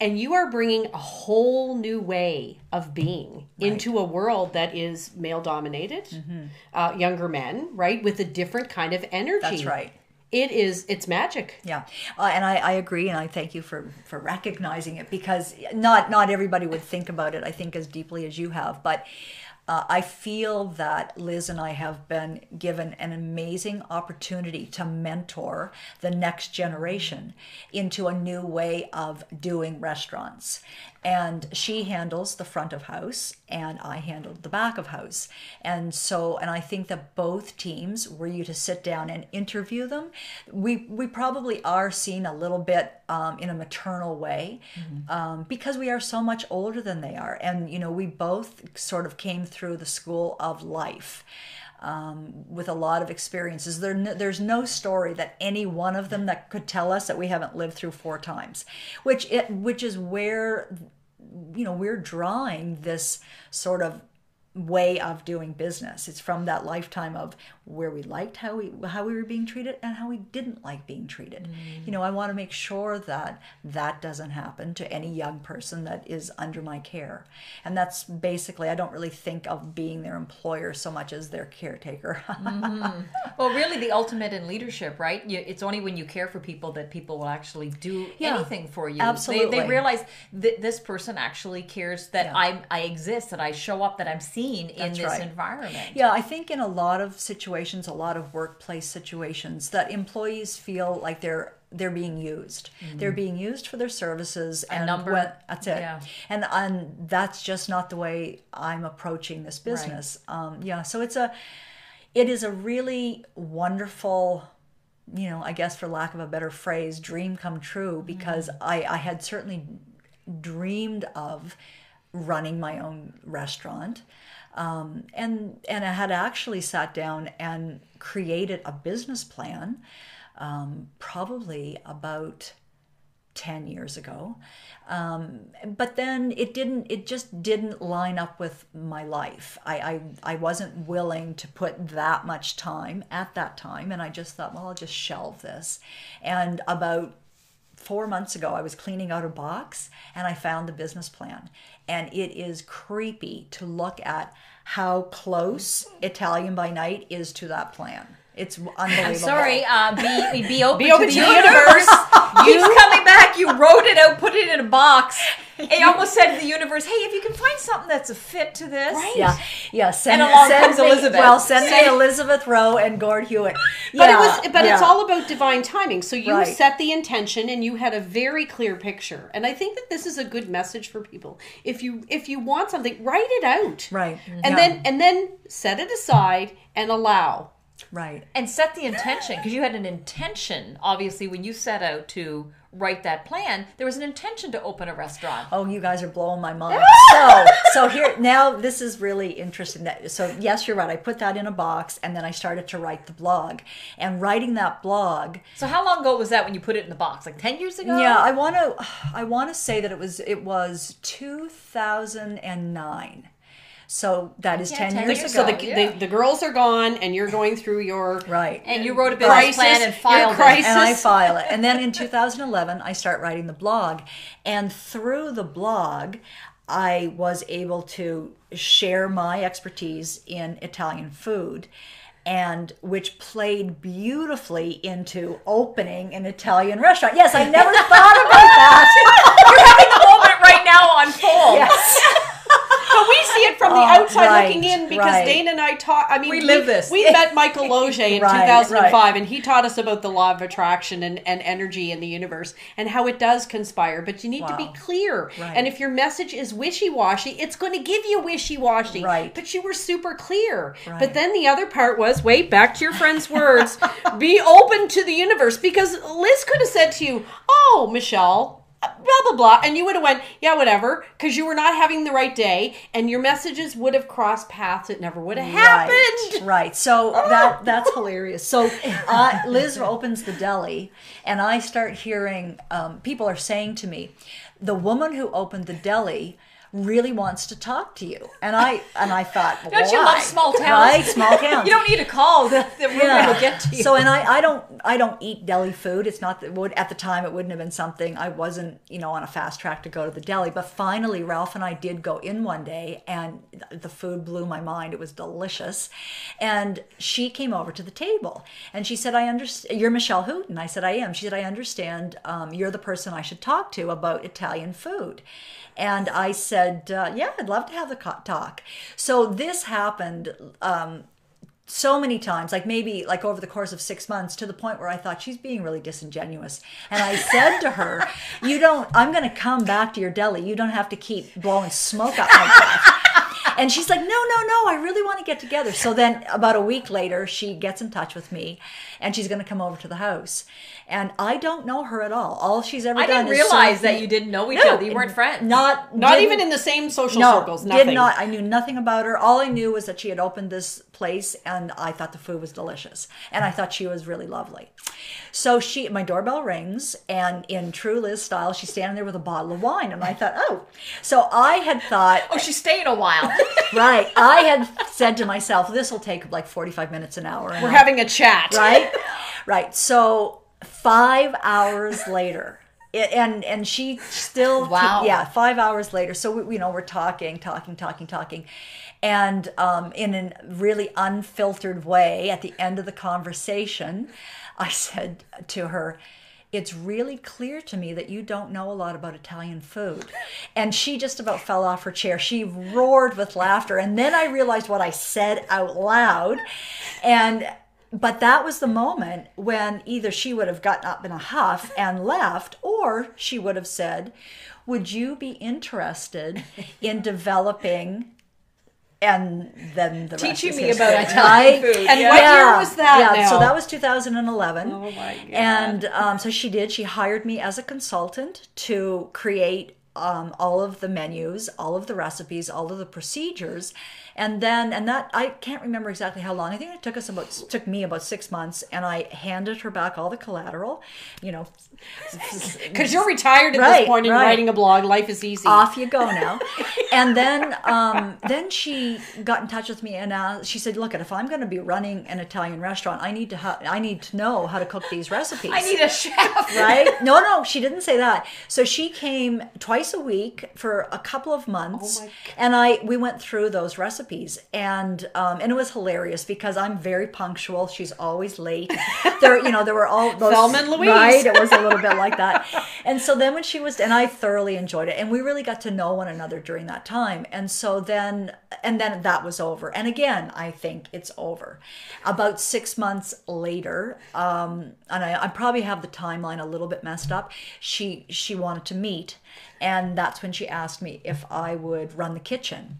and you are bringing a whole new way of being into a world that is male dominated, uh, younger men, right, with a different kind of energy. Mm-hmm. That's right. It is. It's magic. Yeah, uh, and I, I agree, and I thank you for for recognizing it because not not everybody would think about it. I think as deeply as you have, but. Uh, I feel that Liz and I have been given an amazing opportunity to mentor the next generation into a new way of doing restaurants. And she handles the front of house, and I handled the back of house. And so, and I think that both teams, were you to sit down and interview them, we we probably are seen a little bit um, in a maternal way um, because we are so much older than they are, and you know we both sort of came through the school of life. Um, with a lot of experiences, there no, there's no story that any one of them that could tell us that we haven't lived through four times, which it which is where you know we're drawing this sort of way of doing business. It's from that lifetime of where we liked how we how we were being treated and how we didn't like being treated. Mm. You know, I want to make sure that that doesn't happen to any young person that is under my care. And that's basically I don't really think of being their employer so much as their caretaker. Mm-hmm. Well, really, the ultimate in leadership, right? You, it's only when you care for people that people will actually do Yeah, anything for you. absolutely. They, they realize that this person actually cares that Yeah. I I exist, that I show up, that I'm seen in That's this right. environment. Yeah, I think in a lot of situations, a lot of workplace situations, that employees feel like they're they're being used. They're being used for their services and number. when- that's it. Yeah. And and that's just not the way I'm approaching this business. Um, yeah, so it's a it is a really wonderful you know, I guess for lack of a better phrase, dream come true because I, I had certainly dreamed of running my own restaurant. Um, and and I had actually sat down and created a business plan um, probably about 10 years ago. Um, but then it didn't it just didn't line up with my life. I, I i wasn't willing to put that much time at that time. And i just thought well i'll just shelve this. And about four months ago i was cleaning out a box and i found the business plan and it is creepy to look at how close italian by night is to that plan it's unbelievable I'm sorry. Uh, be be open, Be open to to the the universe. Keeps coming back. You wrote it out, put it in a box. It almost said to the universe, "Hey, if you can find something that's a fit to this, Right. Yeah, yeah. Send, And along send comes me, Elizabeth. Well, send Say- me Elizabeth Rowe and Gord Hewitt. But yeah, it was but it's all about divine timing. So you Right. set the intention and you had a very clear picture. And I think that this is a good message for people. If you if you want something, write it out. right, And yeah, then and then set it aside and allow. Right. and set the intention because you had an intention. Obviously, when you set out to write that plan, there was an intention to open a restaurant. Oh, you guys are blowing my mind. so, so here now, this is really interesting. That so, yes, you're right. I put that in a box, and then I started to write the blog. And writing that blog, So, how long ago was that when you put it in the box? Like ten years ago? yeah, I want to, I want to say that it was it was 2009. So that is Yeah, 10, 10 years years ago. So the, Yeah. the the girls are gone and you're going through your right. And you wrote a business Crisis, plan and your filed crisis. it. and I file it. And then in 2011, I start writing the blog. And through the blog, I was able to share my expertise in Italian food. And which played beautifully into opening an Italian restaurant. Yes, I never thought about that. You're having the moment right now unfold. yes. But we see it from the Oh, outside right, looking in because right. Dana and I taught. I mean, We live this. We met Michael Losier in Right, 2005, right. and he taught us about the law of attraction and, and energy in the universe and how it does conspire. But you need to be clear. Right. And if your message is wishy washy, it's going to give you wishy washy. Right. But you were super clear. Right. But then the other part was wait, back to your friend's words be open to the universe because Liz could have said to you, oh, Michelle, blah blah blah and you would have went yeah whatever because you were not having the right day and your messages would have crossed paths it never would have happened Right, right. So that that's hilarious. So uh, Liz opens the deli, and I start hearing um, people are saying to me, the woman who opened the deli really wants to talk to you. And I and I thought, Don't you why? love small towns? Right, small towns. You don't need a call. The, the roommate will get to you. So and I, I don't I don't eat deli food. It's not that would at the time it wouldn't have been something I wasn't you know on a fast track to go to the deli. But finally, Ralph and I did go in one day, and the food blew my mind. It was delicious, and she came over to the table and she said, "I understand. You're Michelle Hooton." I said, "I am." She said, "I understand. Um, you're the person I should talk to about Italian food." And I said, uh, "Yeah, I'd love to have the talk." So this happened. Um, so many times, like maybe like over the course of six months, to the point where I thought she's being really disingenuous. And I said to her, "You don't. I'm going to come back to your deli. You don't have to keep blowing smoke up my butt." And she's like, "No, no, no. I really want to get together." So then, about a week later, she gets in touch with me, and she's going to come over to the house. And I don't know her at all. All she's ever I done didn't is realize that me- you didn't know each No, other. You weren't friends. Not Not even in the same social no, circles. Nothing. did not. I knew nothing about her. All I knew was that she had opened this place, and I thought the food was delicious, and I thought she was really lovely. So she, my doorbell rings, and in true Liz style, she's standing there with a bottle of wine, and I thought, oh, so I had thought, Oh, she's staying a while. right, I had said to myself, this will take like forty-five minutes an hour. We're I- having a chat. right right so five hours later it, and and she still Wow. yeah five hours later so we, you know we're talking talking talking talking and um, in a really unfiltered way at the end of the conversation i said to her it's really clear to me that you don't know a lot about Italian food. And she just about fell off her chair. She roared with laughter. And then I realized what I said out loud. And but that was the moment when either she would have gotten up in a huff and left, or she would have said, Would you be interested in developing? And then the Teaching me history, about Italian food. And Yeah. what year was that Yeah, now? so that was 2011. Oh my God. And um, so she did. She hired me as a consultant to create um, all of the menus, all of the recipes, all of the procedures, and then and that I can't remember exactly how long. I think it took us about took me about six months, and I handed her back all the collateral. You know, Because you're retired at Right, this point and right. writing a blog. Life is easy. off you go now. and then um, then she got in touch with me and uh, she said, "Look, if I'm going to be running an Italian restaurant, I need to ha- I need to know how to cook these recipes." I need a chef. right? No, no, she didn't say that. So she came twice a week for a couple of months, Oh and I we went through those recipes, and um, and it was hilarious because I'm very punctual. She's always late. There, you know, there were all those Thelma and Louise. right? It was a little bit like that, and so then when she was, and I thoroughly enjoyed it, and we really got to know one another during that time, and so then and then that was over, and again, I think it's over. About six months later, um, and I, I probably have the timeline a little bit messed up. She she wanted to meet, and that's when she asked me if I would run the kitchen.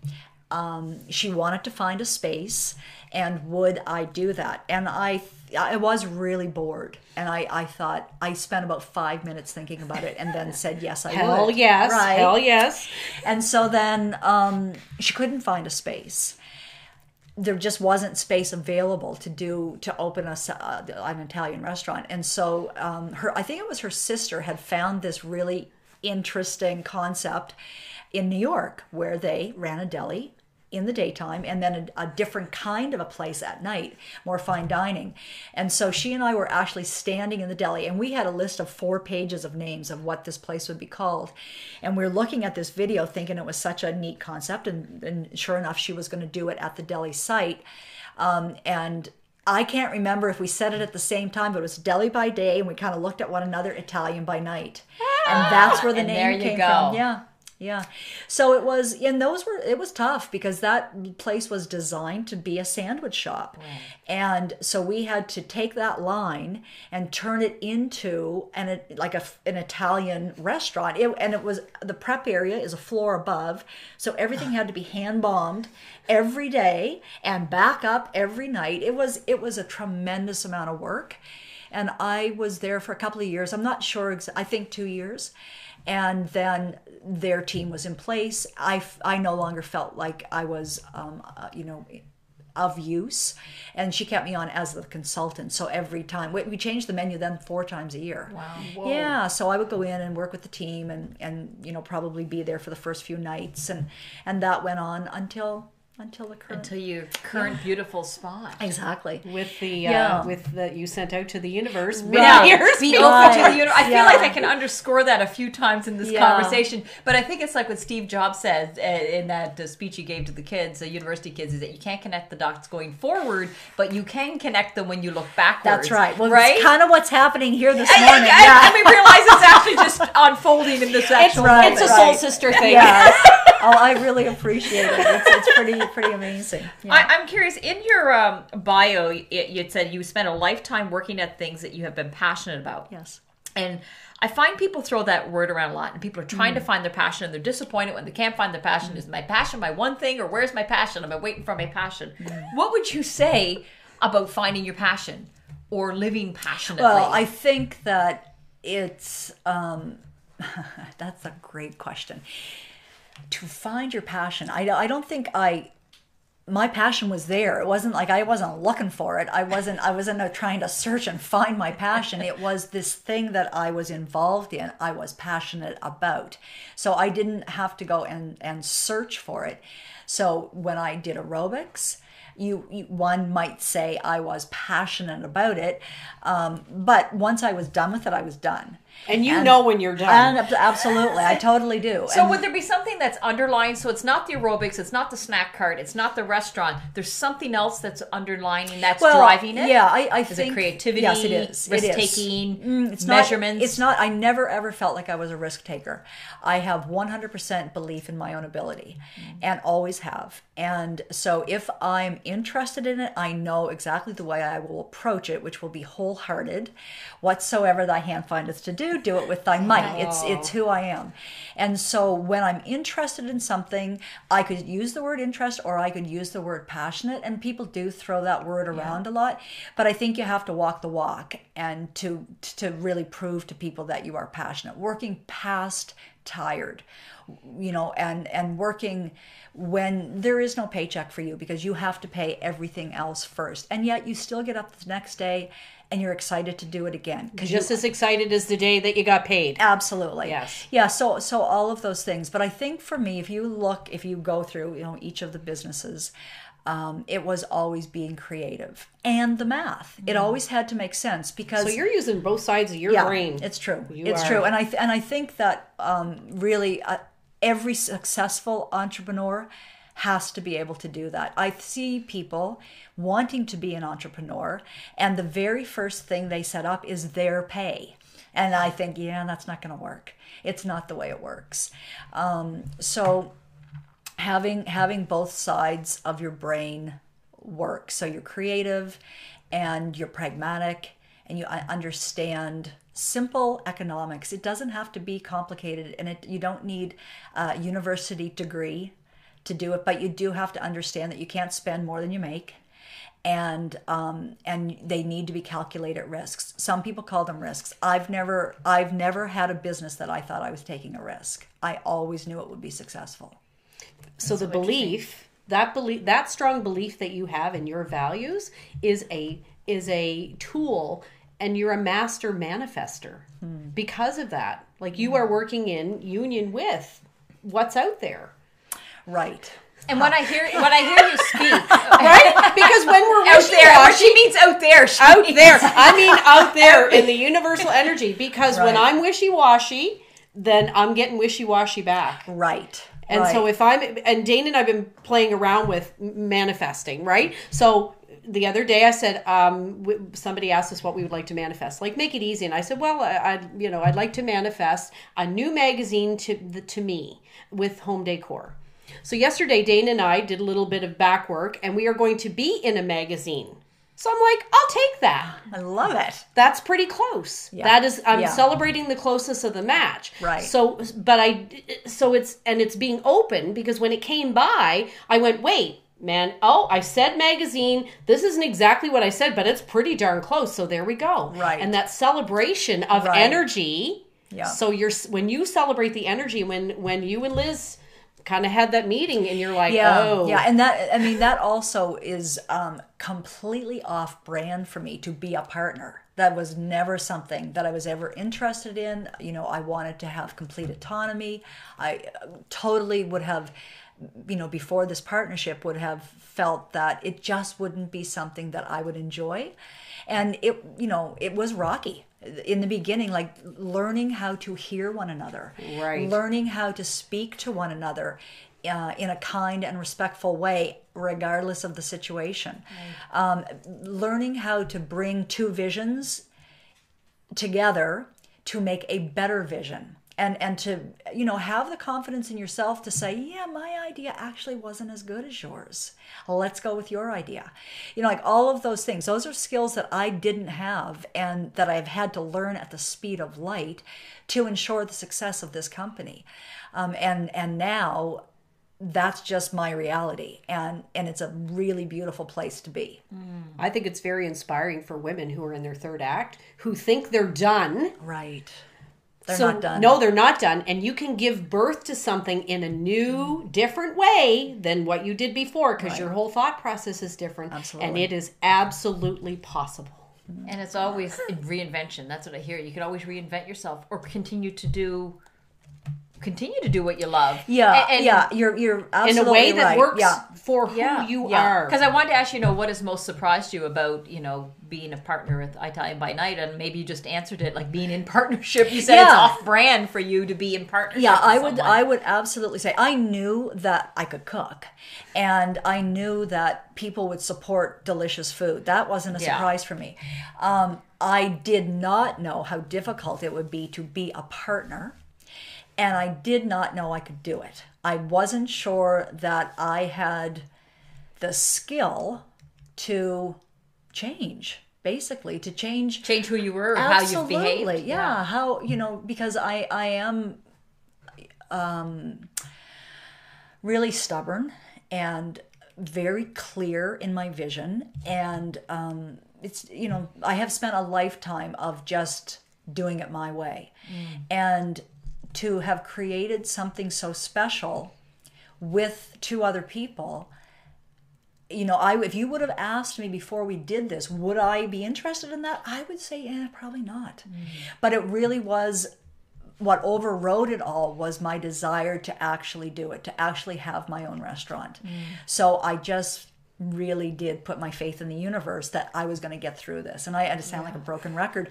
Um, she wanted to find a space, and would I do that? And I I was really bored, and I I thought I spent about five minutes thinking about it, and then said yes, I Hell would. yes. right? Hell yes. And so then um, she couldn't find a space. There just wasn't space available to do to open a, s- uh, an Italian restaurant. And so um, her, I think it was her sister, had found this really interesting concept in New York where they ran a deli in the daytime and then a, a different kind of a place at night, more fine dining. And so she and I were actually standing in the deli and we had a list of four pages of names of what this place would be called. And we are looking at this video thinking it was such a neat concept. And, and sure enough, she was going to do it at the deli site. Um, and I can't remember if we said it at the same time, but it was deli by day, and we kind of looked at one another, Italian by night, and that's where the And name there you came go. from. Yeah, yeah. So it was, and those were it was tough because that place was designed to be a sandwich shop, and so we had to take that line and turn it into an like a, an Italian restaurant. It, and it was the prep area is a floor above, so everything had to be hand bombed every day and back up every night. It was it was a tremendous amount of work, and I was there for a couple of years. I'm not sure. I think two years, and then their team was in place. I, I no longer felt like I was, um, uh, you know. of use. And she kept me on as the consultant. So every time we, we changed the menu then four times a year. Wow. Yeah. So i would go in and work with the team and and you know probably be there for the first few nights. And and that went on until until the current Until your current beautiful spot. exactly with the Yeah. uh, with the you sent out to the universe many Yeah, years be ago. open to the universe. I feel like I can underscore that a few times in this Yeah. conversation, but I think it's like what Steve Jobs said uh, in that uh, speech he gave to the kids, the university kids, is that you can't connect the dots going forward, but you can connect them when you look backwards. that's right well right. kind of what's happening here this I- I- morning I- yeah and we realize it's actually just unfolding in this actual right. moment. It's a soul Right. sister thing. yes. oh i really appreciate it it's, it's pretty pretty amazing Yeah. I, I'm curious. In your um, bio, it, you said you spent a lifetime working at things that you have been passionate about. yes And I find people throw that word around a lot, and people are trying to Mm. find their passion, and they're disappointed when they can't find their passion. Is my passion my one thing, or where's my passion? Am I waiting for my passion? Mm. What would you say about finding your passion or living passionately? Well, I think that it's um, that's a great question. To find your passion, I I don't think I my passion was there. It wasn't like I wasn't looking for it. I wasn't I wasn't uh, trying to search and find my passion. It was this thing that I was involved in. I was passionate about. So I didn't have to go and and search for it. So when I did aerobics, you, you one might say I was passionate about it, um, but once I was done with it, I was done. And you know when you're done. And absolutely, I totally do. so And- would there be something that's underlying? So it's not the aerobics, it's not the snack cart, it's not the restaurant. There's something else that's underlining that's well, driving it. Yeah, I, I Is think it creativity? Yes, it is. It Risk is. taking. Mm, it's measurements. Not, it's not. I never ever felt like I was a risk taker. I have 100% belief in my own ability, Mm. and always have. And so, if I'm interested in it, I know exactly the way I will approach it, which will be wholehearted. Whatsoever thy hand findeth to do, do it with thy might. It's it's who I am. And so, when I'm interested in something, I could use the word interest, or I could use the word passionate. And people do throw that word around a lot, but I think you have to walk the walk and to to really prove to people that you are passionate. Working past tired, you know, and and working when there is no paycheck for you because you have to pay everything else first, and yet you still get up the next day and you're excited to do it again because just as excited as the day that you got paid. absolutely Yes. yeah so so all of those things but i think for me if you look if you go through you know each of the businesses um, it was always being creative and the math it always had to make sense because So you're using both sides of your brain. it's true. You it's are- true, and I th- and I think that um, really uh, every successful entrepreneur has to be able to do that. I see people wanting to be an entrepreneur, and the very first thing they set up is their pay, and I think, yeah, that's not going to work. It's not the way it works. Um, so having having both sides of your brain work so you're creative and you're pragmatic and you uh, understand simple economics it doesn't have to be complicated and it, you don't need a university degree to do it but you do have to understand that you can't spend more than you make and um, and they need to be calculated risks. Some people call them risks. I've never I've never had a business that I thought I was taking a risk. I always knew it would be successful. so the belief that belief that strong belief that you have in your values is a is a tool and you're a master manifester because of that like you are working in union with what's out there Right. And when I hear when I hear you speak right? Because when we're out there, wishy-washy- she means out there, she out means- there. I mean out there in the universal energy. Because when i'm wishy-washy then i'm getting wishy-washy back. Right. And so if I'm and Dana and I've been playing around with manifesting, right? So the other day I said um, somebody asked us what we would like to manifest, like make it easy, and I said, well, I, I you know I'd like to manifest a new magazine to the, to me with home decor. So yesterday Dana and I did a little bit of back work, and we are going to be in a magazine. So I'm like, I'll take that. I love it. That's pretty close. That is, I'm Yeah. celebrating the closeness of the match. Right. So, but I, so it's, and it's being open because when it came by, I went, wait, man, oh, I said magazine. This isn't exactly what I said, but it's pretty darn close. So there we go. Right. And that celebration of Right. energy. Yeah. So you're, when you celebrate the energy, when, when you and Liz kind of had that meeting and you're like, yeah. Oh, yeah and that i mean that also is um, completely off brand for me to be a partner. That was never something that i was ever interested in. You know i wanted to have complete autonomy. I uh, totally would have you know before this partnership would have felt that it just wouldn't be something that i would enjoy. And it you know it was rocky in the beginning like learning how to hear one another Right. learning how to speak to one another uh, in a kind and respectful way regardless of the situation. Um, learning how to bring two visions together to make a better vision and and to you know have the confidence in yourself to say yeah my idea actually wasn't as good as yours. Let's go with your idea. You know like all of those things those are skills that i didn't have and that i've had to learn at the speed of light to ensure the success of this company. Um, and and now that's just my reality and and it's a really beautiful place to be. I think it's very inspiring for women who are in their third act who think they're done. right they're so, not done No, they're not done. And you can give birth to something in a new, different way than what you did before because your whole thought process is different. Absolutely. And it is absolutely possible. And it's always reinvention. That's what I hear. You can always reinvent yourself or continue to do continue to do what you love. yeah And- and- yeah you're you're In a way that right. works yeah for who you yeah. are. Because I wanted to ask you, know, what has most surprised you about, you know, being a partner with Italian by Night, and maybe you just answered it like being in partnership. You said it's off brand for you to be in partnership. yeah i would someone. i would absolutely say i knew that i could cook and i knew that people would support delicious food that wasn't a Yeah. surprise for me um, i did not know how difficult it would be to be a partner and i did not know i could do it i wasn't sure that i had the skill to change basically to change change who you were or how you've behaved. Absolutely, yeah. How you know because I I am um, really stubborn and very clear in my vision, and um, it's you know I have spent a lifetime of just doing it my way, and to have created something so special with two other people you know, I if you would have asked me before we did this, would I be interested in that? I would say, yeah, probably not. Mm-hmm. But it really was what overrode it all was my desire to actually do it, to actually have my own restaurant. Mm. So I just really did put my faith in the universe that I was going to get through this. And I had to sound like a broken record.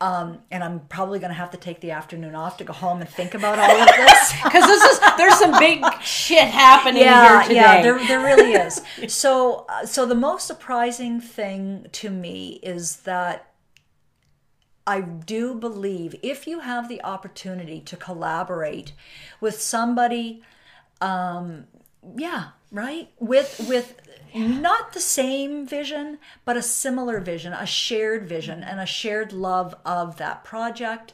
Um, and I'm probably going to have to take the afternoon off to go home and think about all of this. Because this is there's some big shit happening yeah, here today. Yeah, there, there really is. so, uh, so the most surprising thing to me is that I do believe if you have the opportunity to collaborate with somebody, um, yeah, right, with with not the same vision, but a similar vision, a shared vision, and a shared love of that project.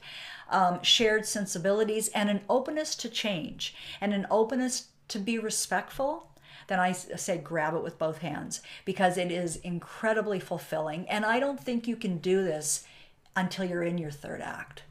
Um, shared sensibilities and an openness to change and an openness to be respectful then I say grab it with both hands because it is incredibly fulfilling. And I don't think you can do this until you're in your third act.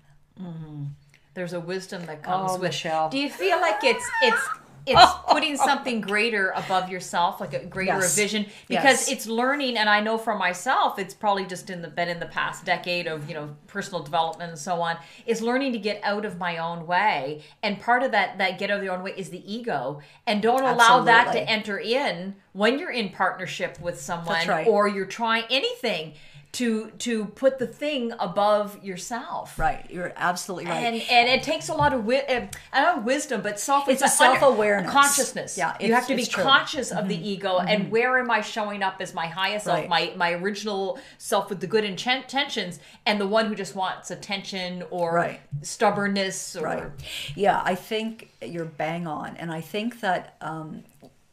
There's a wisdom that comes Oh, with. Michelle. Do you feel like it's it's it's putting something greater above yourself, like a greater Yes. vision, because Yes. it's learning. And I know for myself, it's probably just in the been in the past decade of you know personal development and so on. Is learning to get out of my own way, and part of that that get out of your own way is the ego, and don't allow that to enter in when you're in partnership with someone right. or you're trying anything to to put the thing above yourself. Right. You're absolutely right. And and it takes a lot of wi- uh, I don't know wisdom, but self It's a self-awareness. consciousness. Yeah, you have to be true. conscious of the ego and where am I showing up as my highest self, my my original self with the good intentions, and the one who just wants attention or Right. stubbornness or Right. Yeah, I think you're bang on. And I think that um,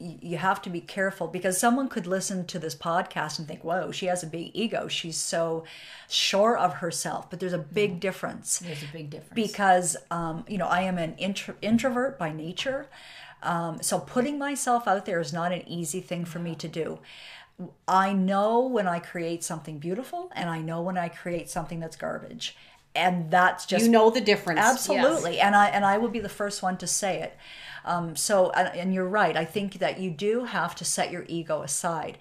you have to be careful because someone could listen to this podcast and think, whoa, she has a big ego. She's so sure of herself. But there's a big difference. there's a big difference. because um, you know I am an intro- introvert by nature. Um, so putting myself out there is not an easy thing for me to do. I know when I create something beautiful, and I know when I create something that's garbage. and that's just you know the difference. Absolutely, and I and I will be the first one to say it. Um, so, and, and you're right. I think that you do have to set your ego aside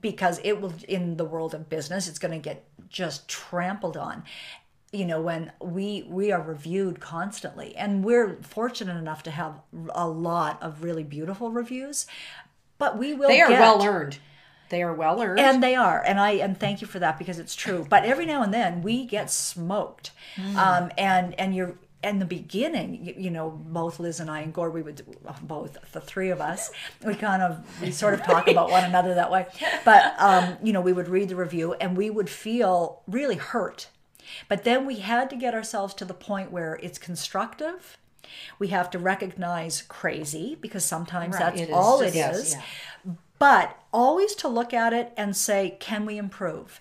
because it will, in the world of business, it's going to get just trampled on. You know, when we we are reviewed constantly, and we're fortunate enough to have a lot of really beautiful reviews, but we will. They are get, well earned. They are well earned. and they are and i and thank you for that because it's true but every now and then we get smoked um and and you're in the beginning you, you know both liz and i and gord we would both the three of us we kind of we sort of talk about one another that way. But um you know we would read the review and we would feel really hurt. But then we had to get ourselves to the point where it's constructive. We have to recognize crazy because sometimes that's it all just- it is. yeah. but always to look at it and say, can we improve?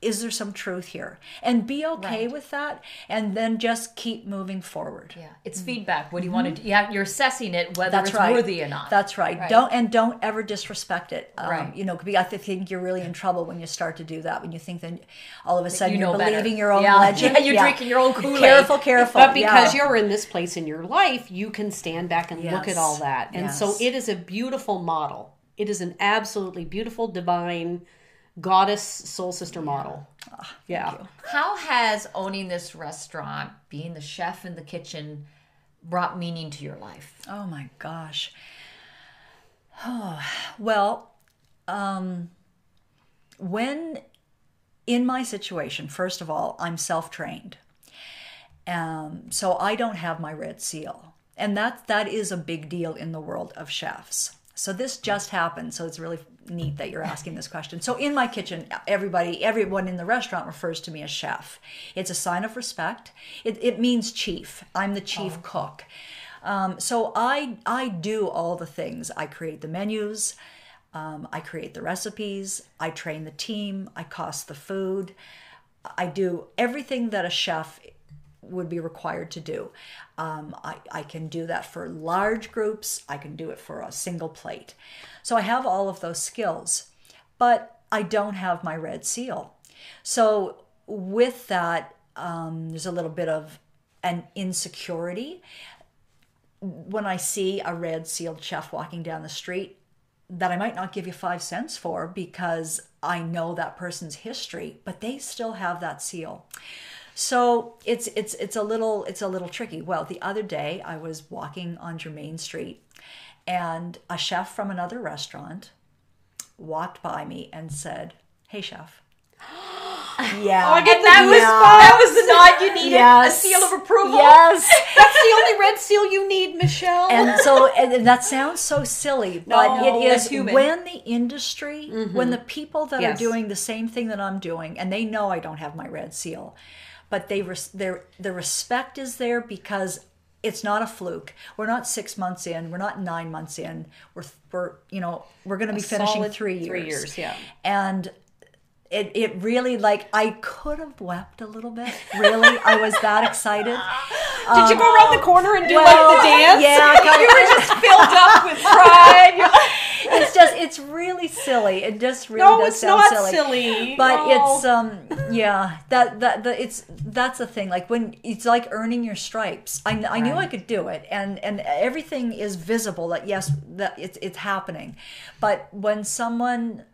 Is there some truth here? And be okay with that, and then just keep moving forward. Yeah, it's feedback. What do you want to do? Yeah, you're assessing it whether Mm-hmm. That's it's right. worthy or not. That's right. Don't and don't ever disrespect it. Um, Right. You know, because I think you're really in trouble when you start to do that. When you think that all of a sudden you you are know better. believing your own Yeah. legend. Yeah, you're drinking your own Kool-Aid. Careful, careful. But because yeah. you're in this place in your life, you can stand back and look at all that. And so it is a beautiful model. It is an absolutely beautiful, divine goddess soul sister model. Ah, yeah. How has owning this restaurant, being the chef in the kitchen, brought meaning to your life? Oh my gosh. Oh, well, um, when in my situation, first of all, I'm self trained. Um, so I don't have my red seal. And that that is a big deal in the world of chefs. So this just happened. So it's really neat that you're asking this question. So in my kitchen, everybody, everyone in the restaurant refers to me as chef. It's a sign of respect. It, it means chief. I'm the chief cook. Um, so I I do all the things. I create the menus. Um, I create the recipes. I train the team. I cost the food. I do everything that a chef would be required to do. Um, I, I can do that for large groups, I can do it for a single plate. So I have all of those skills, but I don't have my red seal. So with that, um, there's a little bit of an insecurity. When I see a red sealed chef walking down the street, that I might not give you five cents for because I know that person's history, but they still have that seal. So it's it's it's a little it's a little tricky. Well, the other day I was walking on Germain Street and a chef from another restaurant walked by me and said, "Hey chef." yeah. Oh, get And that the was that was the nod you needed. Yes. A seal of approval. Yes. That's the only red seal you need, Michelle. and so and that sounds so silly but No, it is when the industry when mm-hmm. the people that Yes. are doing the same thing that i'm doing and they know i don't have my red seal but they res- their the respect is there because it's not a fluke we're not six months in we're not nine months in we're we're you know we're going to be finishing three years three years, yeah. and it, it really like I could have wept a little bit. Really, I was that excited. Did you go around the corner and do well, like the dance? Yeah, You were just filled up with pride. It's just it's really silly. It just really No, does it's sound not silly. silly. But No. it's um yeah that that the it's that's the thing. Like when it's like earning your stripes. I, I knew I could do it, and and everything is visible. That yes, that it's it's happening. But when someone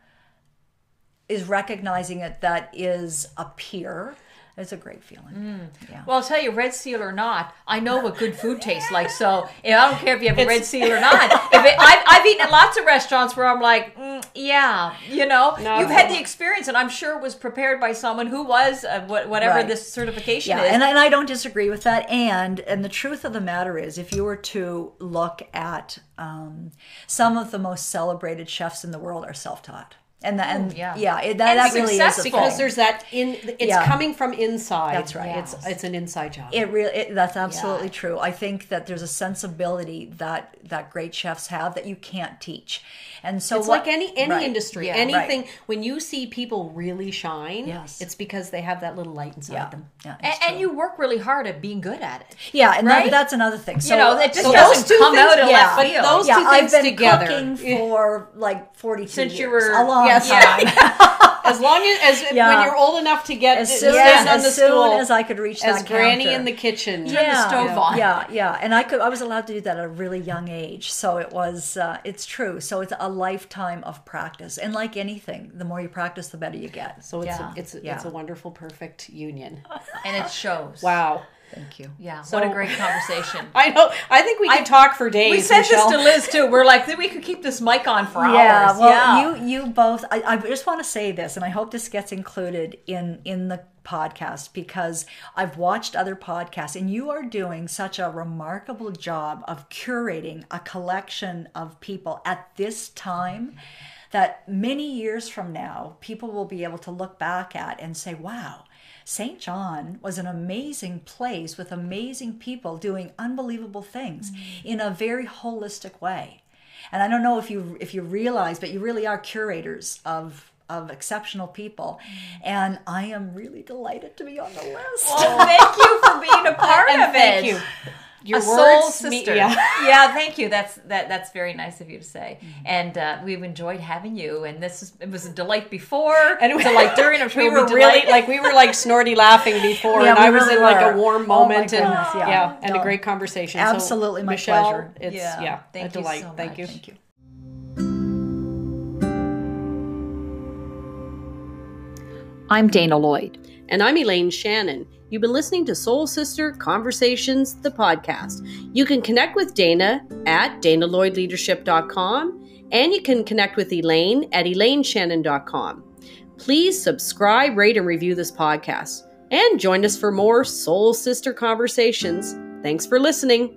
is recognizing it, that is a peer. It's a great feeling. Yeah. Well, I'll tell you, red seal or not, I know what good food tastes like. So I don't care if you have a red seal or not. If it, I've, I've eaten at lots of restaurants where I'm like, mm, yeah, you know, No. you've had the experience, and I'm sure it was prepared by someone who was uh, whatever Right. this certification Yeah, is. and, and I don't disagree with that. And and the truth of the matter is, if you were to look at um, some of the most celebrated chefs in the world are self-taught, and the, and yeah. yeah, it, that, And that really is because there's that in it's Yeah. coming from inside. That's right. It's it's an inside job. It really it, that's absolutely Yeah. true. I think that there's a sensibility that that great chefs have that you can't teach, and so It's what- like any any right. industry, Yeah, anything. right. When you see people really shine, Yes. it's because they have that little light inside Yeah, them. yeah, and, and you work really hard at being good at it. yeah, and right? that, that's another thing. So, you know, it just so doesn't those two come things- out of yeah, left but field. those- yeah, two I've things been together. cooking for like 42 Since years, you were- a long Yes. time. as long as, as Yeah. when you're old enough to get as to soon, stand as, on the as, soon stool as I could reach as that Granny counter. in the kitchen. Turn the stove yeah, on. Yeah, yeah, and I could. I was allowed to do that at a really young age, so it was. Uh, it's true. So it's a lifetime of practice, and like anything, the more you practice, the better you get. So it's Yeah. a, it's a, Yeah. it's a wonderful, perfect union. and it shows. Wow. Thank you. Yeah. So- what a great conversation. I know. I think we could talk for days. we said Michelle. this to Liz too. We're like, we could keep this mic on for Yeah, hours. well, yeah. you you both. I, I just want to say this, and I hope this gets included in in the podcast because I've watched other podcasts, and you are doing such a remarkable job of curating a collection of people at this time that many years from now, people will be able to look back at and say, "Wow." Saint John was an amazing place with amazing people doing unbelievable things mm. in a very holistic way. And I don't know if you if you realize, but you really are curators of of exceptional people. Mm. And I am really delighted to be on the list. Oh, thank you for being a part of thank it. you. Your a soul words me- sister. yeah. yeah, thank you. That's that. That's very nice of you to say. Mm-hmm. And uh, we've enjoyed having you. And this is it was a delight before, And it was a delight during. I'm sure we were really like we were like snorty laughing before, Yeah, and we I was really in like a were. warm Oh my moment, and yeah, yeah. and a great conversation. So, Absolutely my Michelle, pleasure. It's Yeah. yeah, Thank a you delight. so Thank you. Thank you. I'm Dana Lloyd. And I'm Elaine Shannon. You've been listening to Soul Sister Conversations, the podcast. You can connect with Dana at danalloydleadership.com and you can connect with Elaine at elaineshannon.com. Please subscribe, rate, and review this podcast. And join us for more Soul Sister Conversations. Thanks for listening.